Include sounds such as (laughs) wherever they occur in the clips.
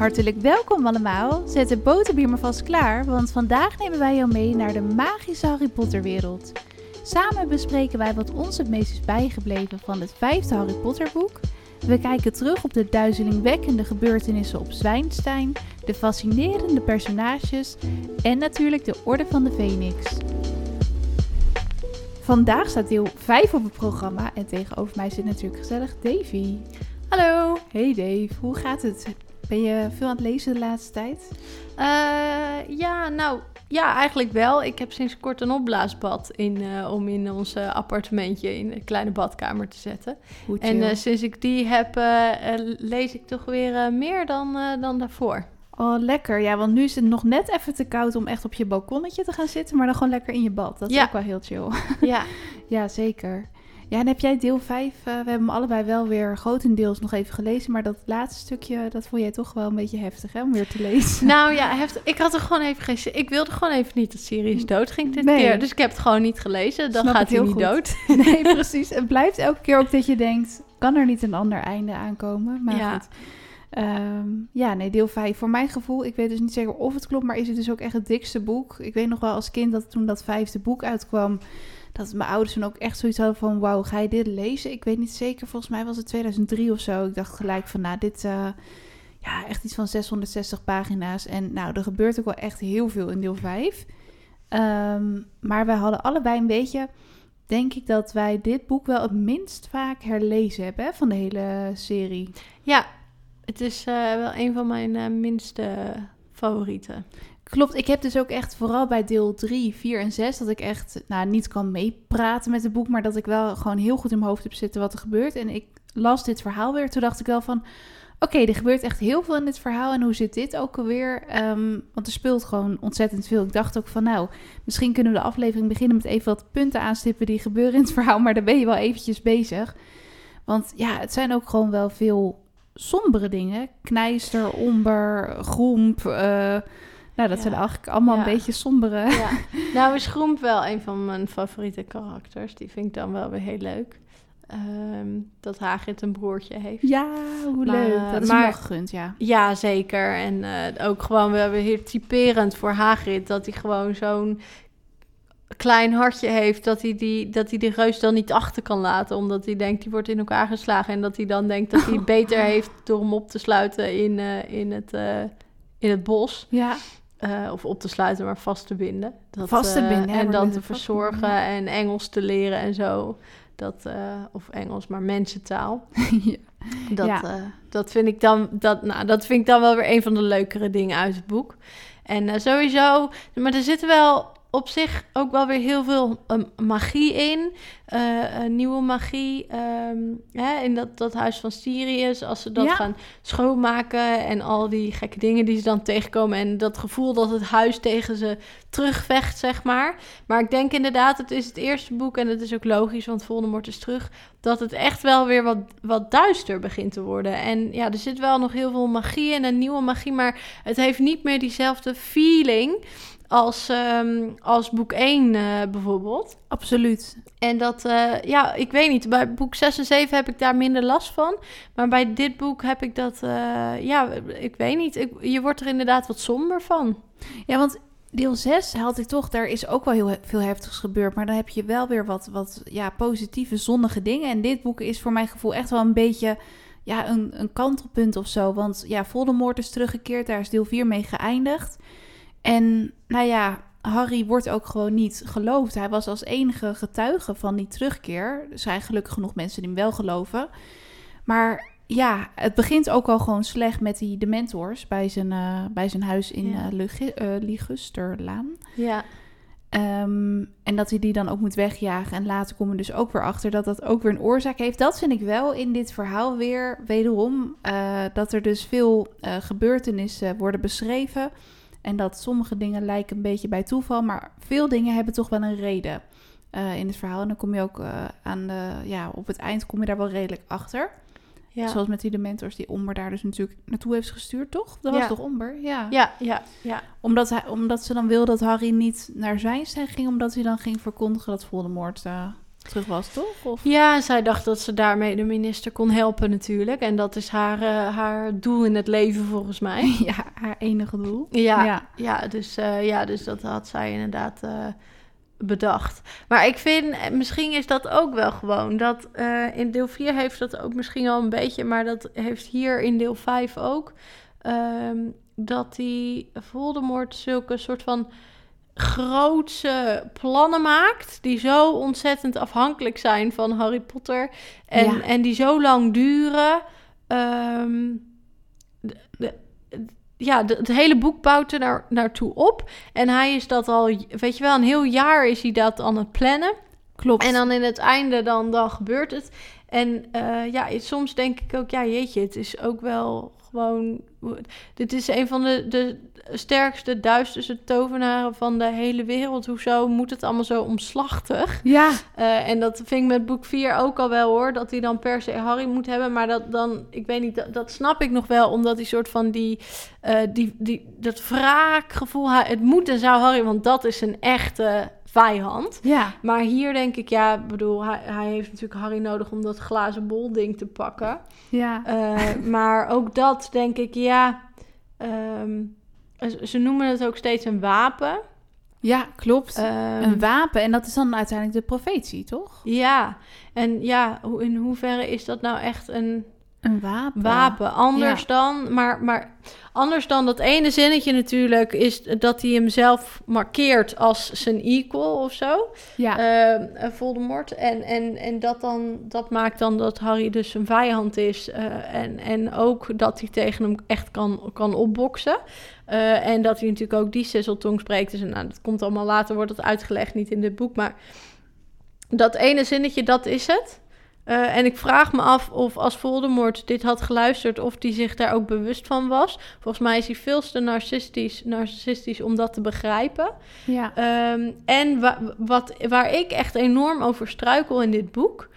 Hartelijk welkom allemaal. Zet de boterbier maar vast klaar, want vandaag nemen wij jou mee naar de magische Harry Potter wereld. Samen bespreken wij wat ons het meest is bijgebleven van het vijfde Harry Potter boek. We kijken terug op de duizelingwekkende gebeurtenissen op Zwijnstein, de fascinerende personages en natuurlijk de Orde van de Phoenix. Vandaag staat deel 5 op het programma en tegenover mij zit natuurlijk gezellig Davy. Hallo. Hey Dave, hoe gaat het? Ben je veel aan het lezen de laatste tijd? Uh, ja, nou, ja, eigenlijk wel. Ik heb sinds kort een opblaasbad in, uh, om in ons uh, appartementje in een kleine badkamer te zetten. En sinds ik die heb, lees ik toch weer meer dan, dan daarvoor. Oh, lekker. Ja, want nu is het nog net even te koud om echt op je balkonnetje te gaan zitten, maar dan gewoon lekker in je bad. Dat is ja. ook wel heel chill. (laughs) Ja. ja, zeker. Ja, en heb jij deel 5, uh, we hebben hem allebei wel weer grotendeels nog even gelezen, maar dat laatste stukje, dat vond jij toch wel een beetje heftig, hè, om weer te lezen. Nou ja, heftig. ik had er gewoon even geen Ik wilde gewoon even niet dat Sirius dood ging dit Nee. keer, dus ik heb het gewoon niet gelezen. Dan Snap gaat heel hij niet goed. dood. (laughs) Nee, (laughs) precies. Het blijft elke keer ook dat je denkt, kan er niet een ander einde aankomen? Maar Ja. goed. Ehm, ja, nee, deel 5. Voor mijn gevoel, ik weet dus niet zeker of het klopt, maar is het dus ook echt het dikste boek. Ik weet nog wel als kind dat toen dat vijfde boek uitkwam, dat mijn ouders toen ook echt zoiets hadden van, wauw, ga je dit lezen? Ik weet niet zeker, volgens mij was het 2003 of zo. Ik dacht gelijk van, nou, dit, eh, ja, echt iets van 660 pagina's. En nou, er gebeurt ook wel echt heel veel in deel 5. Ehm, maar wij hadden allebei een beetje, denk ik, dat wij dit boek wel het minst vaak herlezen hebben van de hele serie. Ja, het is eh, wel een van mijn eh, minste favorieten. Klopt, ik heb dus ook echt vooral bij deel 3, 4 en 6 dat ik echt nou, niet kan meepraten met het boek, maar dat ik wel gewoon heel goed in mijn hoofd heb zitten wat er gebeurt. En ik las dit verhaal weer, toen dacht ik wel van, oké, er gebeurt echt heel veel in dit verhaal en hoe zit dit ook alweer? Ehm, want er speelt gewoon ontzettend veel. Ik dacht ook van, nou, misschien kunnen we de aflevering beginnen met even wat punten aanstippen die gebeuren in het verhaal, maar daar ben je wel eventjes bezig. Want ja, het zijn ook gewoon wel veel sombere dingen. Knijster, omber, groemp, eh, nou, dat Ja. zijn eigenlijk allemaal Ja. een beetje sombere. Ja. (laughs) nou, is Groemp wel een van mijn favoriete karakters. Die vind ik dan wel weer heel leuk. Ehm, dat Hagrid een broertje heeft. Ja, hoe Maar, leuk. Dat is maar- wel gegund, ja. Ja, zeker. En eh, ook gewoon wel weer heel typerend voor Hagrid. Dat hij gewoon zo'n klein hartje heeft. Dat hij, die, dat hij de reus dan niet achter kan laten. Omdat hij denkt, die wordt in elkaar geslagen. En dat hij dan denkt dat hij (laughs) het beter heeft door hem op te sluiten in, eh, in, het, eh, in het bos. Ja, Eh, of op te sluiten, maar vast te binden. Dat, Vast te eh, binden, en dan te verzorgen en Engels te leren en zo. Dat, eh, of Engels, maar mensentaal. (laughs) ja. Dat, Ja. dat, vind ik dan, dat, nou, dat vind ik dan wel weer een van de leukere dingen uit het boek. En sowieso, maar er zit wel op zich ook wel weer heel veel eh, magie in. Eh, eh, nieuwe magie ehm, hè, in dat, dat huis van Sirius. Als ze dat Ja. gaan schoonmaken en al die gekke dingen die ze dan tegenkomen. En dat gevoel dat het huis tegen ze terugvecht, zeg maar. Maar ik denk inderdaad, het is het eerste boek en het is ook logisch, want Voldemort is terug dat het echt wel weer wat, wat duister begint te worden. En ja, er zit wel nog heel veel magie in en nieuwe magie, maar het heeft niet meer diezelfde feeling als, ehm, als boek 1 eh, bijvoorbeeld. Absoluut. En dat, eh, ja, ik weet niet, bij boek 6 en 7 heb ik daar minder last van. Maar bij dit boek heb ik dat, eh, ja, ik weet niet. Ik, je wordt er inderdaad wat somber van. Ja, want deel 6 had ik toch, daar is ook wel heel he- veel heftigs gebeurd. Maar dan heb je wel weer wat, wat ja, positieve, zonnige dingen. En dit boek is voor mijn gevoel echt wel een beetje ja, een, een kantelpunt of zo. Want ja, Voldemort is teruggekeerd, daar is deel 4 mee geëindigd. En nou ja, Harry wordt ook gewoon niet geloofd. Hij was als enige getuige van die terugkeer. Er zijn gelukkig genoeg mensen die hem wel geloven. Maar ja, het begint ook al gewoon slecht met die dementors bij zijn, eh, bij zijn huis in Ja. eh, Lugi- eh, Ligusterlaan. Ja, Ehm, en dat hij die dan ook moet wegjagen. En later komen we dus ook weer achter dat dat ook weer een oorzaak heeft. Dat vind ik wel in dit verhaal weer wederom. eh, dat er dus veel eh, gebeurtenissen worden beschreven. En dat sommige dingen lijken een beetje bij toeval. Maar veel dingen hebben toch wel een reden eh, in het verhaal. En dan kom je ook eh, aan de, ja, op het eind kom je daar wel redelijk achter. ja. Zoals met die dementors die Omber daar dus natuurlijk naartoe heeft gestuurd, toch? Dat Ja. was toch Omber? Ja. ja, ja, ja. Omdat, hij, omdat ze dan wil dat Harry niet naar Zwijnstein ging, omdat hij dan ging verkondigen dat Voldemort eh, terug was, toch? Of... Ja, zij dacht dat ze daarmee de minister kon helpen natuurlijk. En dat is haar, eh, haar doel in het leven volgens mij. (laughs) Ja, haar enige doel. Ja, Ja. ja. dus, eh, ja dus dat had zij inderdaad eh, bedacht. Maar ik vind, misschien is dat ook wel gewoon. Dat in deel 4 heeft dat ook misschien al een beetje, maar dat heeft hier in deel 5 ook. ehm, dat die Voldemort zulke soort van grootse plannen maakt. Die zo ontzettend afhankelijk zijn van Harry Potter. En, Ja. en die zo lang duren. Ehm, de, de- ja, de- het hele boek bouwt er naar, naartoe op. En hij is dat al, weet je wel, een heel jaar is hij dat aan het plannen. Klopt. En dan in het einde, dan, dan gebeurt het. En eh, ja, soms denk ik ook, ja, jeetje, het is ook wel gewoon... Dit is een van de, de sterkste, duisterste tovenaren van de hele wereld. Hoezo moet het allemaal zo omslachtig? Ja, Eh, en dat vind ik met boek 4 ook al wel hoor. Dat hij dan per se Harry moet hebben. Maar dat dan, ik weet niet, dat, dat snap ik nog wel. Omdat die soort van die, eh, die, die dat wraakgevoel. Het moet en zou Harry, want dat is een echte vijand. ja. Maar hier denk ik, ja, bedoel, hij, hij heeft natuurlijk Harry nodig om dat glazen bol ding te pakken. Ja. Eh, maar ook dat denk ik, ja. ehm, ze- noemen het ook steeds een wapen. ja, klopt. Ehm, een wapen. En dat is dan uiteindelijk de profetie, toch? Ja, en ja, in hoeverre is dat nou echt een Een wapen. wapen? Anders Ja. dan, maar, maar anders dan dat ene zinnetje natuurlijk, is dat hij hem zelf markeert als zijn equal of zo. Ja. eh, Voldemort. En, en, en dat, dan, dat maakt dan dat Harry dus een vijand is. eh, en, en ook dat hij tegen hem echt kan, kan opboksen. Eh, en dat hij natuurlijk ook die sisseltong spreekt. Dus nou, dat komt allemaal later, wordt dat uitgelegd, niet in dit boek. Maar dat ene zinnetje, dat is het. Eh, en ik vraag me af of als Voldemort dit had geluisterd, of hij zich daar ook bewust van was. Volgens mij is hij veel te narcistisch, narcistisch om dat te begrijpen. ja. Ehm, en wa- wat, waar ik echt enorm over struikel in dit boek,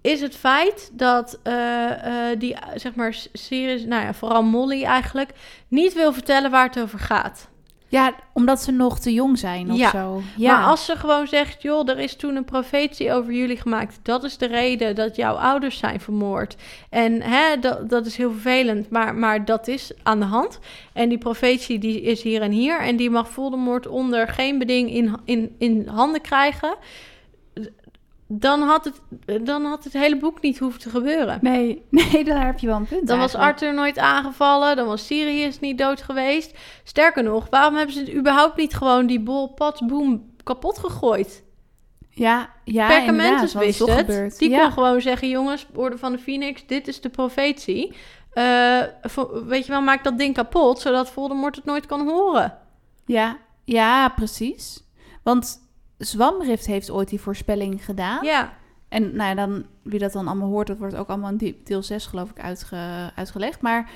is het feit dat eh, eh, die, zeg maar, s- series, nou ja, vooral Molly eigenlijk, niet wil vertellen waar het over gaat. Ja, omdat ze nog te jong zijn of Ja. zo. Ja. Maar als ze gewoon zegt, joh, er is toen een profetie over jullie gemaakt. Dat is de reden dat jouw ouders zijn vermoord. En hè, dat, dat is heel vervelend, maar, maar dat is aan de hand. En die profetie die is hier en hier. En die mag Voldemort onder geen beding in, in, in handen krijgen. Dan had, het, dan had het hele boek niet hoeven te gebeuren. Nee, (laughs) nee, daar heb je wel een punt Dan was. Arthur nooit aangevallen, dan was Sirius niet dood geweest. Sterker nog, waarom hebben ze het überhaupt niet gewoon die bol pats boom kapot gegooid? Ja, ja Perkamentus wist het. Die ja. kon gewoon zeggen, jongens, Orde van de Phoenix, dit is de profetie. Eh, weet je wel, maak dat ding kapot, zodat Voldemort het nooit kan horen. Ja, ja, precies. Want Zwamrift heeft ooit die voorspelling gedaan. Ja, En nou ja, dan, wie dat dan allemaal hoort, dat wordt ook allemaal in deel 6 geloof ik uitge- uitgelegd. Maar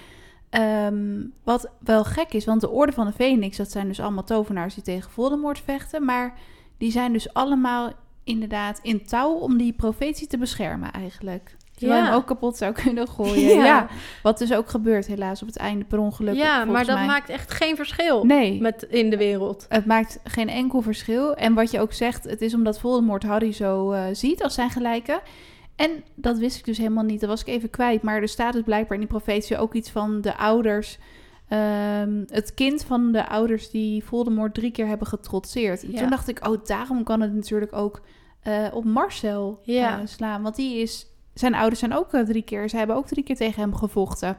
ehm, wat wel gek is, want de Orde van de Phoenix, dat zijn dus allemaal tovenaars die tegen Voldemort vechten. Maar die zijn dus allemaal inderdaad in touw om die profetie te beschermen eigenlijk. Terwijl je hem ook kapot zou kunnen (laughs) gooien. Ja. Wat dus ook gebeurt helaas op het einde per ongeluk. ja maar dat mij. maakt echt geen verschil Nee, met, in de wereld. het maakt geen enkel verschil. En wat je ook zegt, het is omdat Voldemort Harry zo eh, ziet als zijn gelijke. En dat wist ik dus helemaal niet. Dat was ik even kwijt. Maar er staat dus blijkbaar in die profetie ook iets van de ouders. ehm, het kind van de ouders die Voldemort drie keer hebben getrotseerd. En Ja. Toen dacht ik, oh, daarom kan het natuurlijk ook eh, op Marcel Ja. eh, slaan. Want die is, zijn ouders zijn ook eh, drie keer. Ze hebben ook drie keer tegen hem gevochten.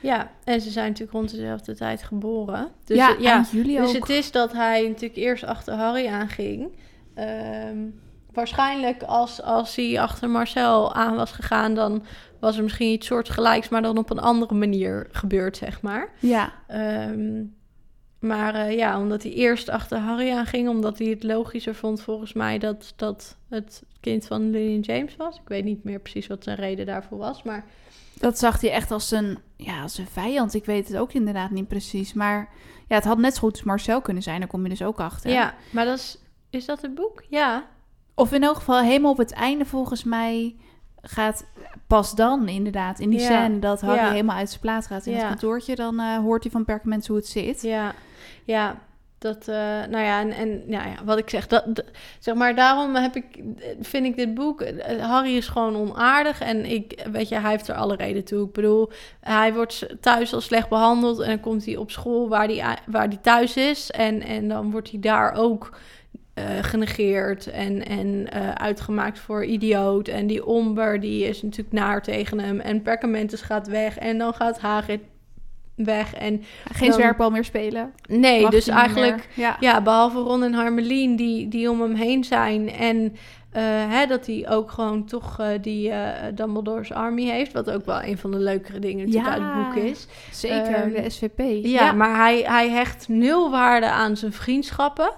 Ja, en ze zijn natuurlijk rond dezelfde tijd geboren. Dus ja, eh, ja, Dus ook. het is dat hij natuurlijk eerst achter Harry aanging. Ehm, waarschijnlijk als, als hij achter Marcel aan was gegaan, dan was er misschien iets soortgelijks, maar dan op een andere manier gebeurd, zeg maar. Ja, Ehm, maar eh, ja, omdat hij eerst achter Harry aanging, omdat hij het logischer vond volgens mij dat, dat het kind van Lily James was. Ik weet niet meer precies wat zijn reden daarvoor was, maar Dat zag hij echt als een, ja, als een vijand. Ik weet het ook inderdaad niet precies. Maar ja, het had net zo goed Marcel kunnen zijn. Daar kom je dus ook achter. ja, maar dat is, is dat het boek? Ja. Of in elk geval helemaal op het einde volgens mij gaat... Pas dan inderdaad, in die Ja. scène dat Harry Ja. helemaal uit zijn plaats gaat in Ja. het kantoortje... dan eh, hoort hij van Perkament hoe het zit. Ja, ja. Dat, eh, nou ja, en, en ja, wat ik zeg, dat, zeg maar, daarom heb ik, vind ik dit boek, eh, Harry is gewoon onaardig en ik, weet je, hij heeft er alle reden toe. Ik bedoel, hij wordt thuis al slecht behandeld en dan komt hij op school waar hij, waar hij thuis is en, en dan wordt hij daar ook eh, genegeerd en, en uitgemaakt voor idioot. En die Omber, die is natuurlijk naar tegen hem en Perkamentus gaat weg en dan gaat Hagrid weg en Geen Dan- zwerkbal meer spelen. nee, Mag dus eigenlijk. Ja. ja, behalve Ron en Harmelien die, die om hem heen zijn. En eh, hè, dat hij ook gewoon toch eh, die eh, Dumbledore's Army heeft. Wat ook wel een van de leukere dingen Ja, uit het boek is. Zeker, Ehm, de SVP. Ja, maar hij, hij hecht nul waarde aan zijn vriendschappen.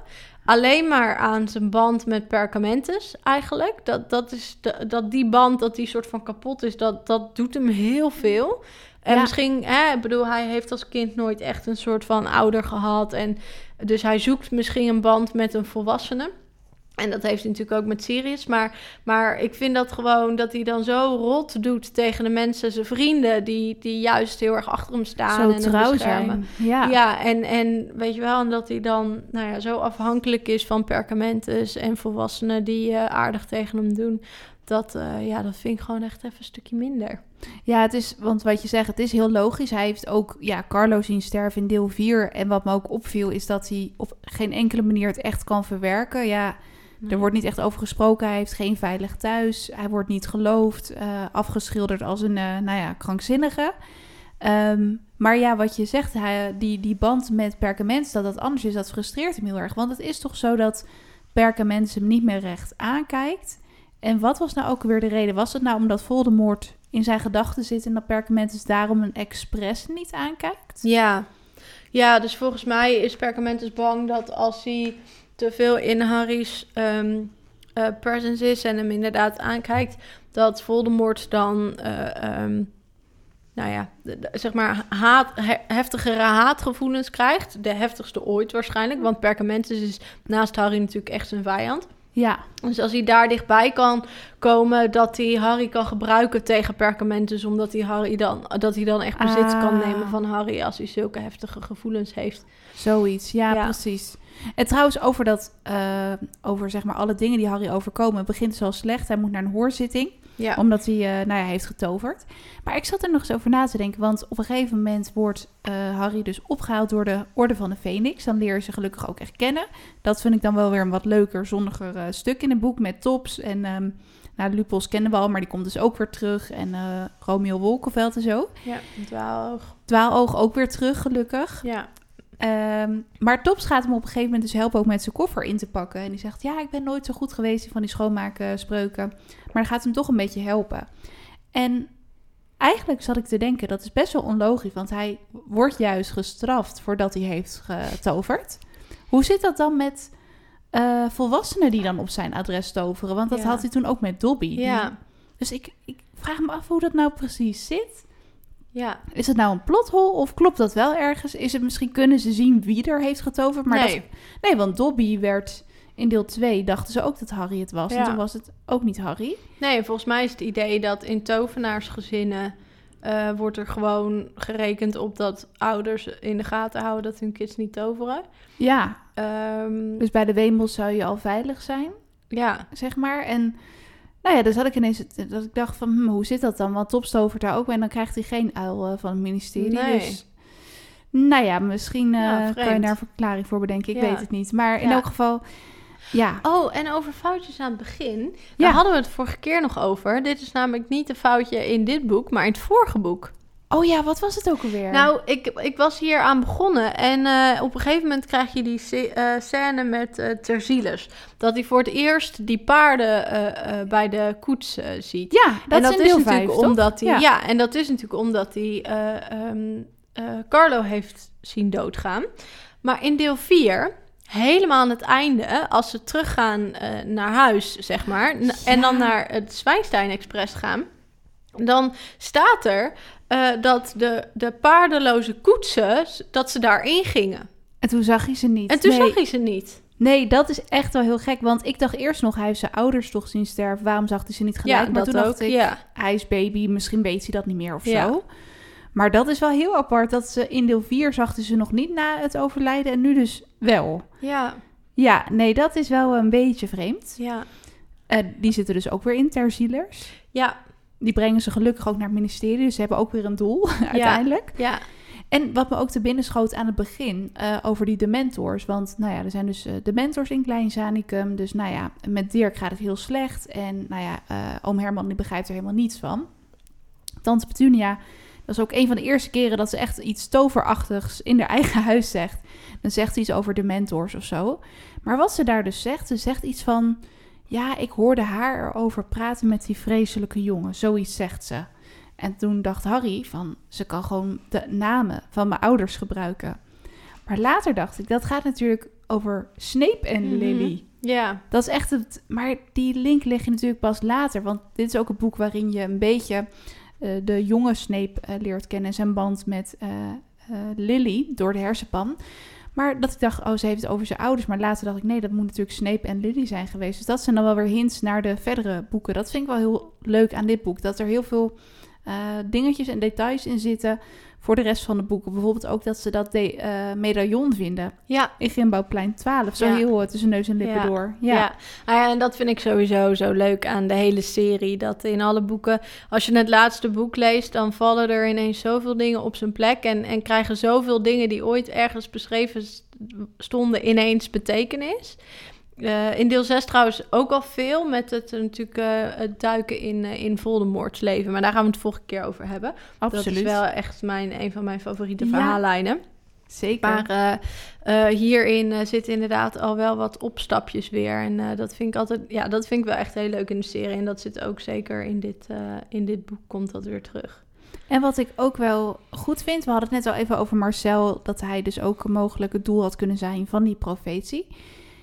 Alleen maar aan zijn band met Perkamentus eigenlijk. Dat, dat, is de, dat die band, dat die soort van kapot is, dat, dat doet hem heel veel. En Ja. misschien, hè, ik bedoel, hij heeft als kind nooit echt een soort van ouder gehad. En dus hij zoekt misschien een band met een volwassene. En dat heeft hij natuurlijk ook met Sirius. Maar, maar ik vind dat gewoon dat hij dan zo rot doet tegen de mensen, zijn vrienden, die, die juist heel erg achter hem staan. Zo en trouw zijn. Ja. Ja, en, en weet je wel, en dat hij dan nou ja, zo afhankelijk is van perkamentes en volwassenen die eh, aardig tegen hem doen. Dat, eh, ja, dat vind ik gewoon echt even een stukje minder. Ja, het is, want wat je zegt, het is heel logisch. Hij heeft ook ja, Carlo zien sterven in deel 4. En wat me ook opviel, is dat hij op geen enkele manier het echt kan verwerken. Ja, er wordt niet echt over gesproken. Hij heeft geen veilig thuis. Hij wordt niet geloofd. eh, afgeschilderd als een, eh, nou ja, krankzinnige. Ehm, maar ja, wat je zegt, hij, die, die band met Perkament, dat dat anders is, dat frustreert hem heel erg. Want het is toch zo dat Perkament hem niet meer recht aankijkt. En wat was nou ook weer de reden? Was het nou omdat Voldemort in zijn gedachten zit en dat Perkamentus daarom een expres niet aankijkt? Ja. ja, dus volgens mij is Perkamentus bang dat als hij te veel in Harry's ehm, eh, presence is en hem inderdaad aankijkt, dat Voldemort dan, eh, ehm, nou ja, zeg maar, haat, he- heftigere haatgevoelens krijgt. De heftigste ooit waarschijnlijk, want Perkamentus is naast Harry natuurlijk echt zijn vijand. Ja, Dus als hij daar dichtbij kan komen, dat hij Harry kan gebruiken tegen Perkamentus, omdat hij, Harry dan, dat hij dan echt bezit kan Ah. nemen van Harry als hij zulke heftige gevoelens heeft. zoiets. Ja, Ja. precies. En trouwens, over, dat, eh, over zeg maar alle dingen die Harry overkomen, begint het al slecht. Hij moet naar een hoorzitting. Ja. Omdat hij eh, nou ja, heeft getoverd. Maar ik zat er nog eens over na te denken. Want op een gegeven moment wordt eh, Harry dus opgehaald door de Orde van de Phoenix. Dan leer je ze gelukkig ook echt kennen. Dat vind ik dan wel weer een wat leuker, zonniger eh, stuk in het boek. Met tops. En ehm nou, Lupus kennen we al, maar die komt dus ook weer terug. En Romeo Wolkenveld en zo. Ja, dwaaloog. Dwaaloog ook weer terug, gelukkig. Ja. Ehm, maar Tops gaat hem op een gegeven moment dus helpen ook met zijn koffer in te pakken. En die zegt, ja, ik ben nooit zo goed geweest in van die schoonmaken spreuken. Maar dan gaat hem toch een beetje helpen. En eigenlijk zat ik te denken, dat is best wel onlogisch. Want hij wordt juist gestraft voordat hij heeft getoverd. Hoe zit dat dan met eh, volwassenen die dan op zijn adres toveren? Want dat Ja. had hij toen ook met Dobby. Die- Ja. Dus ik, ik vraag me af hoe dat nou precies zit. Ja. Is het nou een plothol of klopt dat wel ergens? Is het misschien kunnen ze zien wie er heeft getoverd? Maar nee. dat, nee, want Dobby werd in deel 2 dachten ze ook dat Harry het was. En Ja. toen was het ook niet Harry. nee, volgens mij is het idee dat in tovenaarsgezinnen eh, wordt er gewoon gerekend op dat ouders in de gaten houden dat hun kids niet toveren. Ja, Ehm, dus bij de Wemels zou je al veilig zijn, ja. zeg maar. En nou ja, dus had ik ineens het- dat ik dacht van, hm, hoe zit dat dan? Want Tops tovert daar ook en dan krijgt hij geen uil eh, van het ministerie. Nee. Dus nou ja, misschien Ja, kan je daar een verklaring voor bedenken. Ik Ja. weet het niet. Maar in elk geval, ja. Oh, en over foutjes aan het begin. Ja. Daar hadden we het vorige keer nog over. Dit is namelijk niet een foutje in dit boek, maar in het vorige boek. Oh ja, wat was het ook alweer? Nou, ik, ik was hier aan begonnen en eh, op een gegeven moment krijg je die eh, scène met eh Terziles. Dat hij voor het eerst die paarden bij de koets ziet. Ja, dat, en dat is, in is deel natuurlijk vijf, omdat hij, Ja. ja. en dat is natuurlijk omdat hij eh, ehm, eh, Carlo heeft zien doodgaan. Maar in deel 4, helemaal aan het einde, als ze teruggaan naar huis, zeg maar, en dan naar het Zwijnstein Express gaan, dan staat er eh, dat de, de paardenloze koetsen, dat ze daarin gingen. En toen zag je ze niet. En toen nee. zag hij ze niet. Nee, dat is echt wel heel gek. Want ik dacht eerst nog, hij heeft zijn ouders toch zien sterven. Waarom zag hij ze niet gelijk? ja, maar dat toen ook. dacht ik, ja. hij is baby, misschien weet hij dat niet meer of Ja. zo. Maar dat is wel heel apart dat ze in deel 4 zag ze nog niet na het overlijden en nu dus wel. Ja, Ja, nee, dat is wel een beetje vreemd. ja. Eh, die zitten dus ook weer in Terzielers. Ja, Die brengen ze gelukkig ook naar het ministerie, dus ze hebben ook weer een doel (laughs) uiteindelijk. ja. En wat me ook te binnen schoot aan het begin eh, over die dementors. Want nou ja, er zijn dus eh, dementors in Klein Zanicum. Dus nou ja, met Dirk gaat het heel slecht. En nou ja, eh, oom Herman die begrijpt er helemaal niets van. Tante Petunia, dat is ook een van de eerste keren dat ze echt iets toverachtigs in haar eigen huis zegt. Dan zegt ze iets over dementors of zo. Maar wat ze daar dus zegt, ze zegt iets van... Ja, ik hoorde haar erover praten met die vreselijke jongen. Zoiets zegt ze. En toen dacht Harry van, ze kan gewoon de namen van mijn ouders gebruiken. Maar later dacht ik, dat gaat natuurlijk over Snape en Mhm. Lily. Ja, Dat is echt het. Maar die link leg je natuurlijk pas later. Want dit is ook een boek waarin je een beetje eh, de jonge Snape eh, leert kennen. En zijn band met eh, Lily door de hersenpan. Maar dat ik dacht, oh, ze heeft het over zijn ouders. Maar later dacht ik, nee, dat moet natuurlijk Snape en Lily zijn geweest. Dus dat zijn dan wel weer hints naar de verdere boeken. Dat vind ik wel heel leuk aan dit boek. Dat er heel veel eh, dingetjes en details in zitten voor de rest van de boeken. Bijvoorbeeld ook dat ze dat de, eh, medaillon vinden ja. in Grimbouwplein 12. Zo Ja. heel tussen neus en lippen Ja. door. Ja. Ja. Nou ja, en dat vind ik sowieso zo leuk aan de hele serie. Dat in alle boeken, als je het laatste boek leest, dan vallen er ineens zoveel dingen op zijn plek. En, en krijgen zoveel dingen die ooit ergens beschreven st- stonden, ineens betekenis. Eh, in deel 6 trouwens ook al veel met het eh, natuurlijk eh, het duiken in, eh, in Voldemorts leven. Maar daar gaan we het volgende keer over hebben. Absoluut. Dat is wel echt mijn, een van mijn favoriete Ja. verhaallijnen. Zeker. Maar hierin uh, zitten inderdaad al wel wat opstapjes weer. En uh, dat vind ik altijd, ja, dat vind ik wel echt heel leuk in de serie. En dat zit ook zeker in dit, uh, in dit boek, komt dat weer terug. En wat ik ook wel goed vind, we hadden het net al even over Marcel, dat hij dus ook mogelijk het doel had kunnen zijn van die profetie.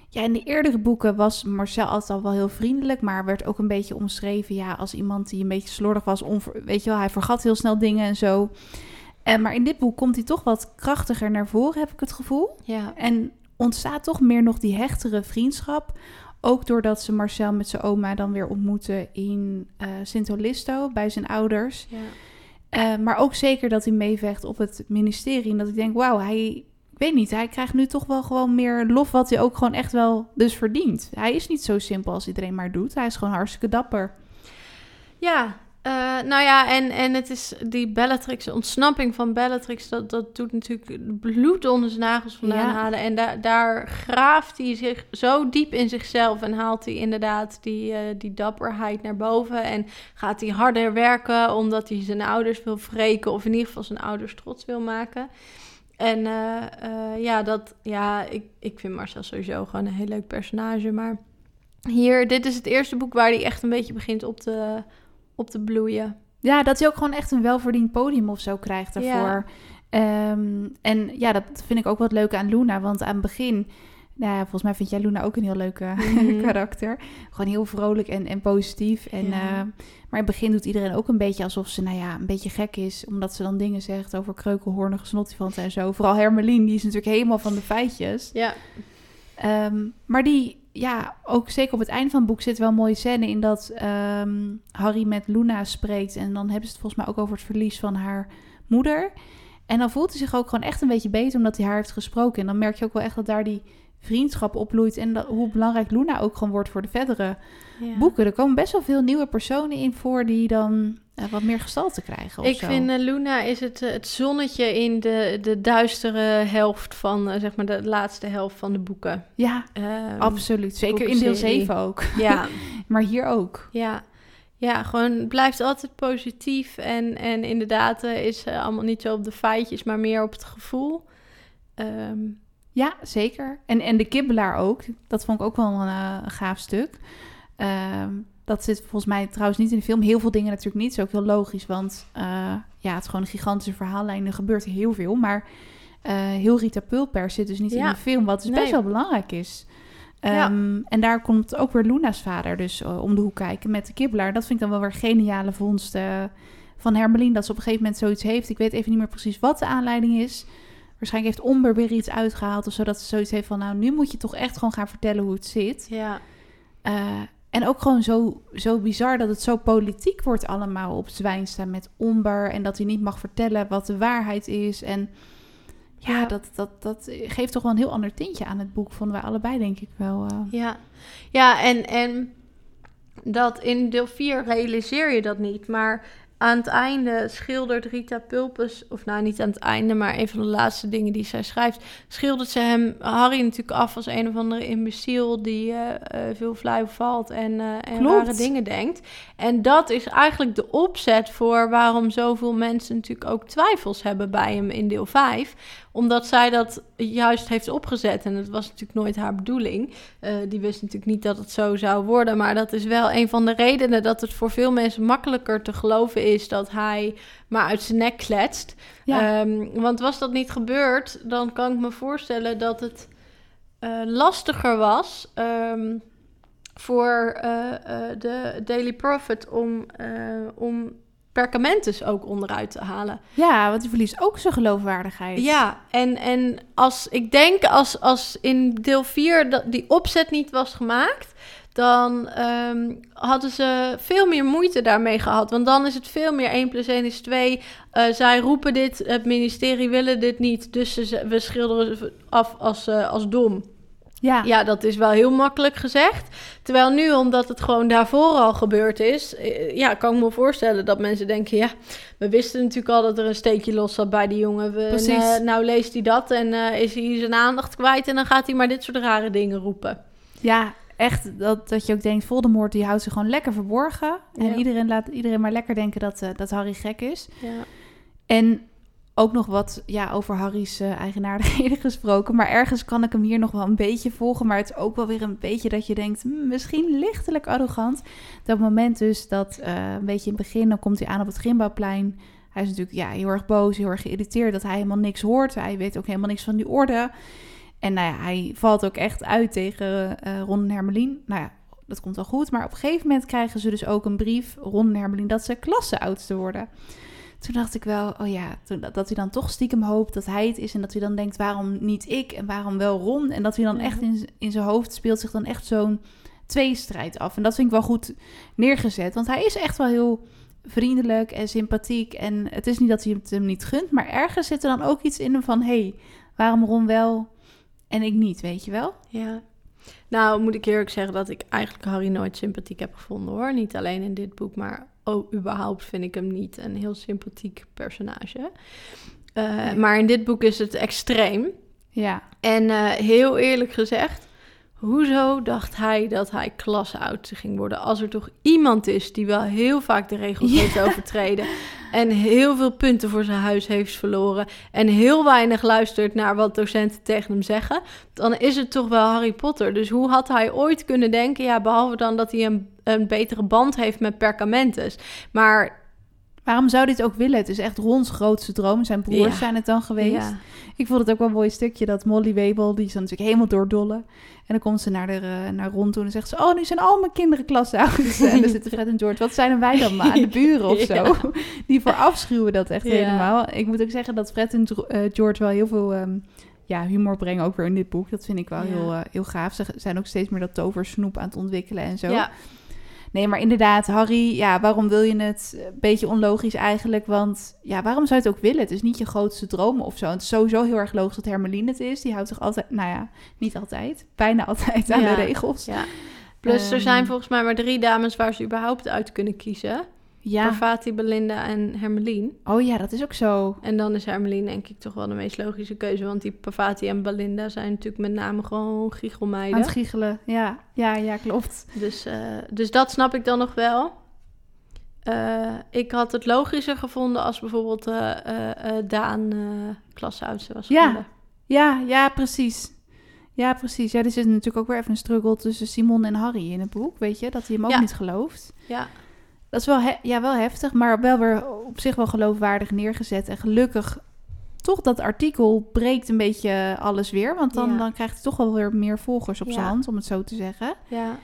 Ja, in de eerdere boeken was Marcel altijd al wel heel vriendelijk, maar werd ook een beetje omschreven ja, als iemand die een beetje slordig was. Weet je wel, hij vergat heel snel dingen en zo. En, maar in dit boek komt hij toch wat krachtiger naar voren, heb ik het gevoel. Ja. En ontstaat toch meer nog die hechtere vriendschap. Ook doordat ze Marcel met zijn oma dan weer ontmoeten in uh, Sint-Olisto bij zijn ouders. Ja. Uh, maar ook zeker dat hij meevecht op het ministerie. En dat ik denk, wauw, hij, ik weet niet, hij krijgt nu toch wel gewoon meer lof wat hij ook gewoon echt wel dus verdient. Hij is niet zo simpel als iedereen maar doet. Hij is gewoon hartstikke dapper. Ja, uh, nou ja, en, en het is die Bellatrix, de ontsnapping van Bellatrix, dat, dat doet natuurlijk bloed onder zijn nagels vandaan Ja. halen. En da daar graaft hij zich zo diep in zichzelf en haalt hij inderdaad die, uh, die dapperheid naar boven. En gaat hij harder werken omdat hij zijn ouders wil wreken of in ieder geval zijn ouders trots wil maken. En uh, ja, dat, ja ik, ik vind Marcel sowieso gewoon een heel leuk personage, maar hier, dit is het eerste boek waar hij echt een beetje begint op te op te bloeien. Ja, dat hij ook gewoon echt een welverdiend podium of zo krijgt daarvoor. Ja. Um, en ja, dat vind ik ook wat leuk aan Luna. Want aan het begin, nou ja, volgens mij vind jij Luna ook een heel leuk mm -hmm. (laughs) karakter. Gewoon heel vrolijk en, en positief. En, ja. uh, maar in het begin doet iedereen ook een beetje alsof ze, nou ja, een beetje gek is. Omdat ze dan dingen zegt over kreukelhoornige snottifanten en zo. Vooral Hermelien, die is natuurlijk helemaal van de feitjes. Ja. Um, maar die, ja, ook zeker op het einde van het boek zit wel een mooie scène in dat um, Harry met Luna spreekt. En dan hebben ze het volgens mij ook over het verlies van haar moeder. En dan voelt hij zich ook gewoon echt een beetje beter omdat hij haar heeft gesproken. En dan merk je ook wel echt dat daar die vriendschap opbloeit. En dat, hoe belangrijk Luna ook gewoon wordt voor de verdere ja. boeken. Er komen best wel veel nieuwe personen in voor die dan uh, wat meer gestalte krijgen. Ik zo. vind uh, Luna is het, uh, het zonnetje in de, de duistere helft van, eh, zeg maar, de laatste helft van de boeken. Ja, um, absoluut. Zeker in deel 7 ook. (laughs) Ja. (laughs) maar hier ook. Ja. Ja, gewoon blijft altijd positief. En, en inderdaad is allemaal niet zo op de feitjes, maar meer op het gevoel. Um, ja, zeker. En, en de kibbelaar ook. Dat vond ik ook wel een, uh, gaaf stuk. Um, dat zit volgens mij trouwens niet in de film. Heel veel dingen natuurlijk niet. Dat is ook heel logisch, want uh, ja, het is gewoon een gigantische verhaallijn. Er gebeurt heel veel, maar uh, heel Rita Pulper zit dus niet ja. in de film, wat dus nee. best wel belangrijk is. Um, ja. En daar komt ook weer Luna's vader dus uh, om de hoek kijken met de kibbelaar. Dat vind ik dan wel weer geniale vondst van Hermelien, dat ze op een gegeven moment zoiets heeft. Ik weet even niet meer precies wat de aanleiding is. Waarschijnlijk heeft Omber weer iets uitgehaald of zodat ze zoiets heeft van... nou, nu moet je toch echt gewoon gaan vertellen hoe het zit. Ja. Uh, En ook gewoon zo, zo bizar dat het zo politiek wordt allemaal op Zwijnsta met Omber. En dat hij niet mag vertellen wat de waarheid is. En ja, Ja. Dat, dat, dat geeft toch wel een heel ander tintje aan het boek. Vonden wij allebei denk ik wel. eh. Ja, ja en, en dat in deel 4 realiseer je dat niet. Maar aan het einde schildert Rita Pulpus, of nou niet aan het einde, maar een van de laatste dingen die zij schrijft, schildert ze hem, Harry natuurlijk af als een of andere imbeciel die eh, eh, veel flauw valt en, eh en rare dingen denkt. En dat is eigenlijk de opzet voor waarom zoveel mensen natuurlijk ook twijfels hebben bij hem in deel 5 omdat zij dat juist heeft opgezet. En het was natuurlijk nooit haar bedoeling. Eh, die wist natuurlijk niet dat het zo zou worden. Maar dat is wel een van de redenen dat het voor veel mensen makkelijker te geloven is dat hij maar uit zijn nek kletst. Ja. Ehm, want was dat niet gebeurd, dan kan ik me voorstellen dat het eh, lastiger was. ehm, voor eh, de Daily Prophet om, eh, om perkamentes ook onderuit te halen. ja, want die verliest ook zijn geloofwaardigheid. Ja, en, en als ik denk als, als in deel 4 dat die opzet niet was gemaakt, dan ehm, hadden ze veel meer moeite daarmee gehad. Want dan is het veel meer 1 plus 1 is 2. Eh, zij roepen dit, het ministerie willen dit niet, dus ze, we schilderen ze af als, eh, als dom. Ja. Ja, dat is wel heel makkelijk gezegd. Terwijl nu, omdat het gewoon daarvoor al gebeurd is, eh, ja, kan ik me voorstellen dat mensen denken, ja, we wisten natuurlijk al dat er een steekje los zat bij die jongen. We, Precies. eh, nou leest hij dat en eh, is hij zijn aandacht kwijt en dan gaat hij maar dit soort rare dingen roepen. Ja, echt dat, dat je ook denkt, Voldemort die houdt zich gewoon lekker verborgen. En Ja. iedereen laat iedereen maar lekker denken dat, dat Harry gek is. Ja. En ook nog wat ja, over Harry's eh, eigenaardigheden (laughs) gesproken. Maar ergens kan ik hem hier nog wel een beetje volgen. Maar het is ook wel weer een beetje dat je denkt, hmm, misschien lichtelijk arrogant. Dat moment dus dat eh, een beetje in het begin, dan komt hij aan op het Grimbouwplein. Hij is natuurlijk ja, heel erg boos, heel erg geïrriteerd dat hij helemaal niks hoort. Hij weet ook helemaal niks van die orde. En nou ja, hij valt ook echt uit tegen eh Ron en Hermelien. Nou ja, dat komt wel goed. Maar op een gegeven moment krijgen ze dus ook een brief, Ron en Hermelien, dat ze klasseoudste worden. Toen dacht ik wel, oh ja, toen, dat, dat hij dan toch stiekem hoopt dat hij het is. En dat hij dan denkt, waarom niet ik en waarom wel Ron? En dat hij dan Mhm. echt in, in zijn hoofd speelt zich dan echt zo'n tweestrijd af. En dat vind ik wel goed neergezet. Want hij is echt wel heel vriendelijk en sympathiek. En het is niet dat hij het hem niet gunt. Maar ergens zit er dan ook iets in hem van, hé, hey, waarom Ron wel en ik niet, weet je wel? Ja. Nou, moet ik eerlijk zeggen dat ik eigenlijk Harry nooit sympathiek heb gevonden hoor. Niet alleen in dit boek, maar oh, überhaupt vind ik hem niet een heel sympathiek personage. Eh, Nee. Maar in dit boek is het extreem. Ja, En eh, heel eerlijk gezegd, hoezo dacht hij dat hij klasoudste ging worden? Als er toch iemand is die wel heel vaak de regels Ja. heeft overtreden en heel veel punten voor zijn huis heeft verloren en heel weinig luistert naar wat docenten tegen hem zeggen, dan is het toch wel Harry Potter. Dus hoe had hij ooit kunnen denken, ja, behalve dan dat hij een, een betere band heeft met perkamentes. Maar waarom zou dit ook willen? Het is echt Rons grootste droom. Zijn broers Ja. zijn het dan geweest. ja, Ik vond het ook wel een mooi stukje dat Molly Webel, die is dan natuurlijk helemaal doordolle. En dan komt ze naar, de, eh, naar Ron toe en zegt ze... Oh, nu zijn al mijn kinderen klasoud. en dan zitten Fred en George. Wat zijn wij dan maar? De buren of (laughs) zo? Ja. Die verafschuwen dat echt helemaal. Ik moet ook zeggen dat Fred en eh, George wel heel veel ehm, ja, humor brengen. Ook weer in dit boek. Dat vind ik wel heel, eh, heel gaaf. Ze zijn ook steeds meer dat toversnoep aan het ontwikkelen en zo. ja, Nee, maar inderdaad, Harry, ja, waarom wil je het? Een beetje onlogisch eigenlijk, want ja, waarom zou je het ook willen? Het is niet je grootste droom of zo. Het is sowieso heel erg logisch dat Hermeline het is. Die houdt zich altijd, nou ja, niet altijd, bijna altijd aan Ja. de regels. ja. Plus er Ehm. zijn volgens mij maar drie dames waar ze überhaupt uit kunnen kiezen. Ja. Parvati, Belinda en Hermelien. Oh ja, dat is ook zo. En dan is Hermelien denk ik toch wel de meest logische keuze. Want die Parvati en Belinda zijn natuurlijk met name gewoon Aan giechelmeiden. het giechelen. Ja, ja, ja, klopt. Dus, eh, dus dat snap ik dan nog wel. Eh, ik had het logischer gevonden als bijvoorbeeld eh, Daan klasoudste was Ja. geworden. Ja, ja, precies. Ja, precies. Ja, er zit natuurlijk ook weer even een struggle tussen Simon en Harry in het boek, weet je? Dat hij hem ook Ja. niet gelooft. Ja, Dat is wel, he- ja, wel heftig, maar wel weer op zich wel geloofwaardig neergezet. En gelukkig, toch dat artikel breekt een beetje alles weer. Want dan, Ja. dan krijgt hij toch wel weer meer volgers op zijn hand, om het zo te zeggen. ja,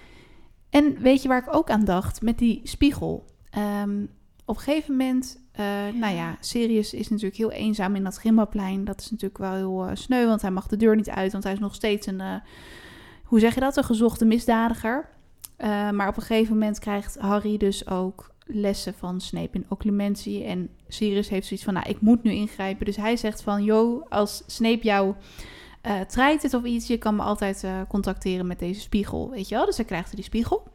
En weet je waar ik ook aan dacht? Met die spiegel. Ehm, op een gegeven moment, eh, nou ja, Sirius is natuurlijk heel eenzaam in dat Grimbaplein. Dat is natuurlijk wel heel eh, sneu, want hij mag de deur niet uit. Want hij is nog steeds een, eh, hoe zeg je dat, een gezochte misdadiger. Eh, maar op een gegeven moment krijgt Harry dus ook lessen van Snape in occlumentie. En Sirius heeft zoiets van, nou, ik moet nu ingrijpen. Dus hij zegt van, yo, als Snape jou uh, trijdt het of iets, je kan me altijd uh, contacteren met deze spiegel, weet je wel. Dus hij krijgt die spiegel.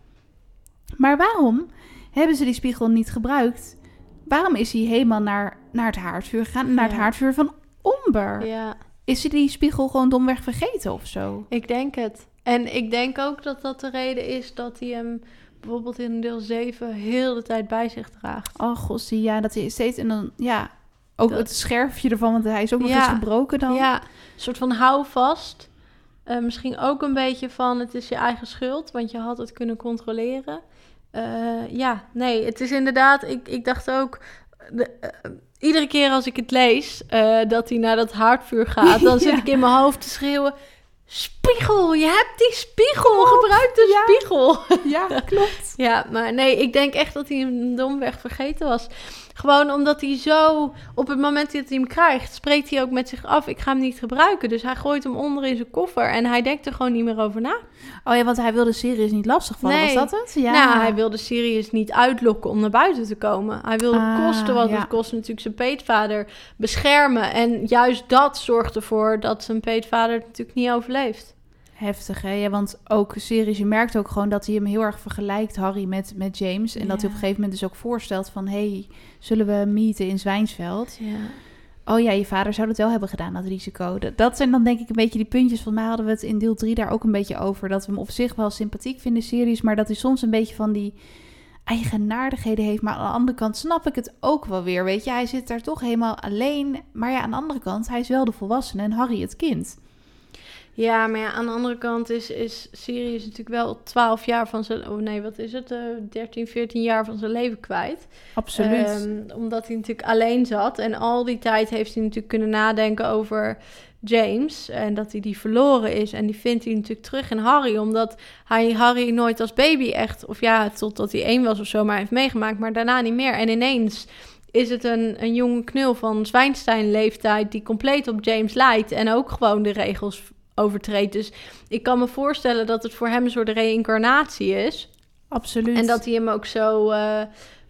Maar waarom hebben ze die spiegel niet gebruikt? Waarom is hij helemaal naar, naar het haardvuur gegaan? Naar het haardvuur van Omber? Ja. Is hij die spiegel gewoon domweg vergeten of zo? Ik denk het. En ik denk ook dat dat de reden is dat hij hem bijvoorbeeld in deel 7 heel de tijd bij zich draagt. Oh, gossie, ja, dat hij steeds en dan, ja, ook het scherfje ervan, want hij is ook nog Ja. eens gebroken dan. Ja, een soort van houvast. Eh misschien ook een beetje van het is je eigen schuld, want je had het kunnen controleren. Eh, ja, nee, het is inderdaad, ik, ik dacht ook, de, eh, iedere keer als ik het lees, dat hij naar dat haardvuur gaat, dan (laughs) zit Ja. ik in mijn hoofd te schreeuwen, spiegel, je hebt die spiegel, gebruik de ja. spiegel. ja klopt. (laughs) Ja, maar nee, ik denk echt dat hij hem domweg vergeten was. Gewoon omdat hij zo, op het moment dat hij hem krijgt, spreekt hij ook met zich af: ik ga hem niet gebruiken. Dus hij gooit hem onder in zijn koffer en hij denkt er gewoon niet meer over na. Oh ja, want hij wilde Sirius niet lastigvallen, Nee. was dat het? Ja. Nou, hij wilde Sirius niet uitlokken om naar buiten te komen. Hij wilde Ah, kosten wat ja. het kost natuurlijk zijn peetvader beschermen. En juist dat zorgt ervoor dat zijn peetvader natuurlijk niet overleeft. Heftig, hè? Ja, want ook Sirius, je merkt ook gewoon dat hij hem heel erg vergelijkt, Harry, met, met James. En dat hij op een gegeven moment dus ook voorstelt van... hey, zullen we meeten in Zwijnsveld? Ja. Oh ja, je vader zou dat wel hebben gedaan, dat risico. Dat, dat zijn dan denk ik een beetje die puntjes. Van mij hadden we het in deel 3 daar ook een beetje over. Dat we hem op zich wel sympathiek vinden, Sirius. Maar dat hij soms een beetje van die eigenaardigheden heeft. Maar aan de andere kant snap ik het ook wel weer. Weet je, hij zit daar toch helemaal alleen. Maar ja, aan de andere kant, hij is wel de volwassene en Harry het kind. Ja, maar ja, aan de andere kant is, is Sirius natuurlijk wel 12 jaar van zijn... Oh nee, wat is het? eh 13, 14 jaar van zijn leven kwijt. Absoluut. Ehm, omdat hij natuurlijk alleen zat. En al die tijd heeft hij natuurlijk kunnen nadenken over James. En dat hij die verloren is. En die vindt hij natuurlijk terug in Harry. Omdat hij Harry nooit als baby echt... Of ja, totdat hij één was of zo maar heeft meegemaakt. Maar daarna niet meer. En ineens is het een, een jonge knul van Zwijnstein-leeftijd... die compleet op James lijkt. En ook gewoon de regels overtreedt. Dus ik kan me voorstellen dat het voor hem een soort reïncarnatie is. Absoluut. En dat hij hem ook zo eh,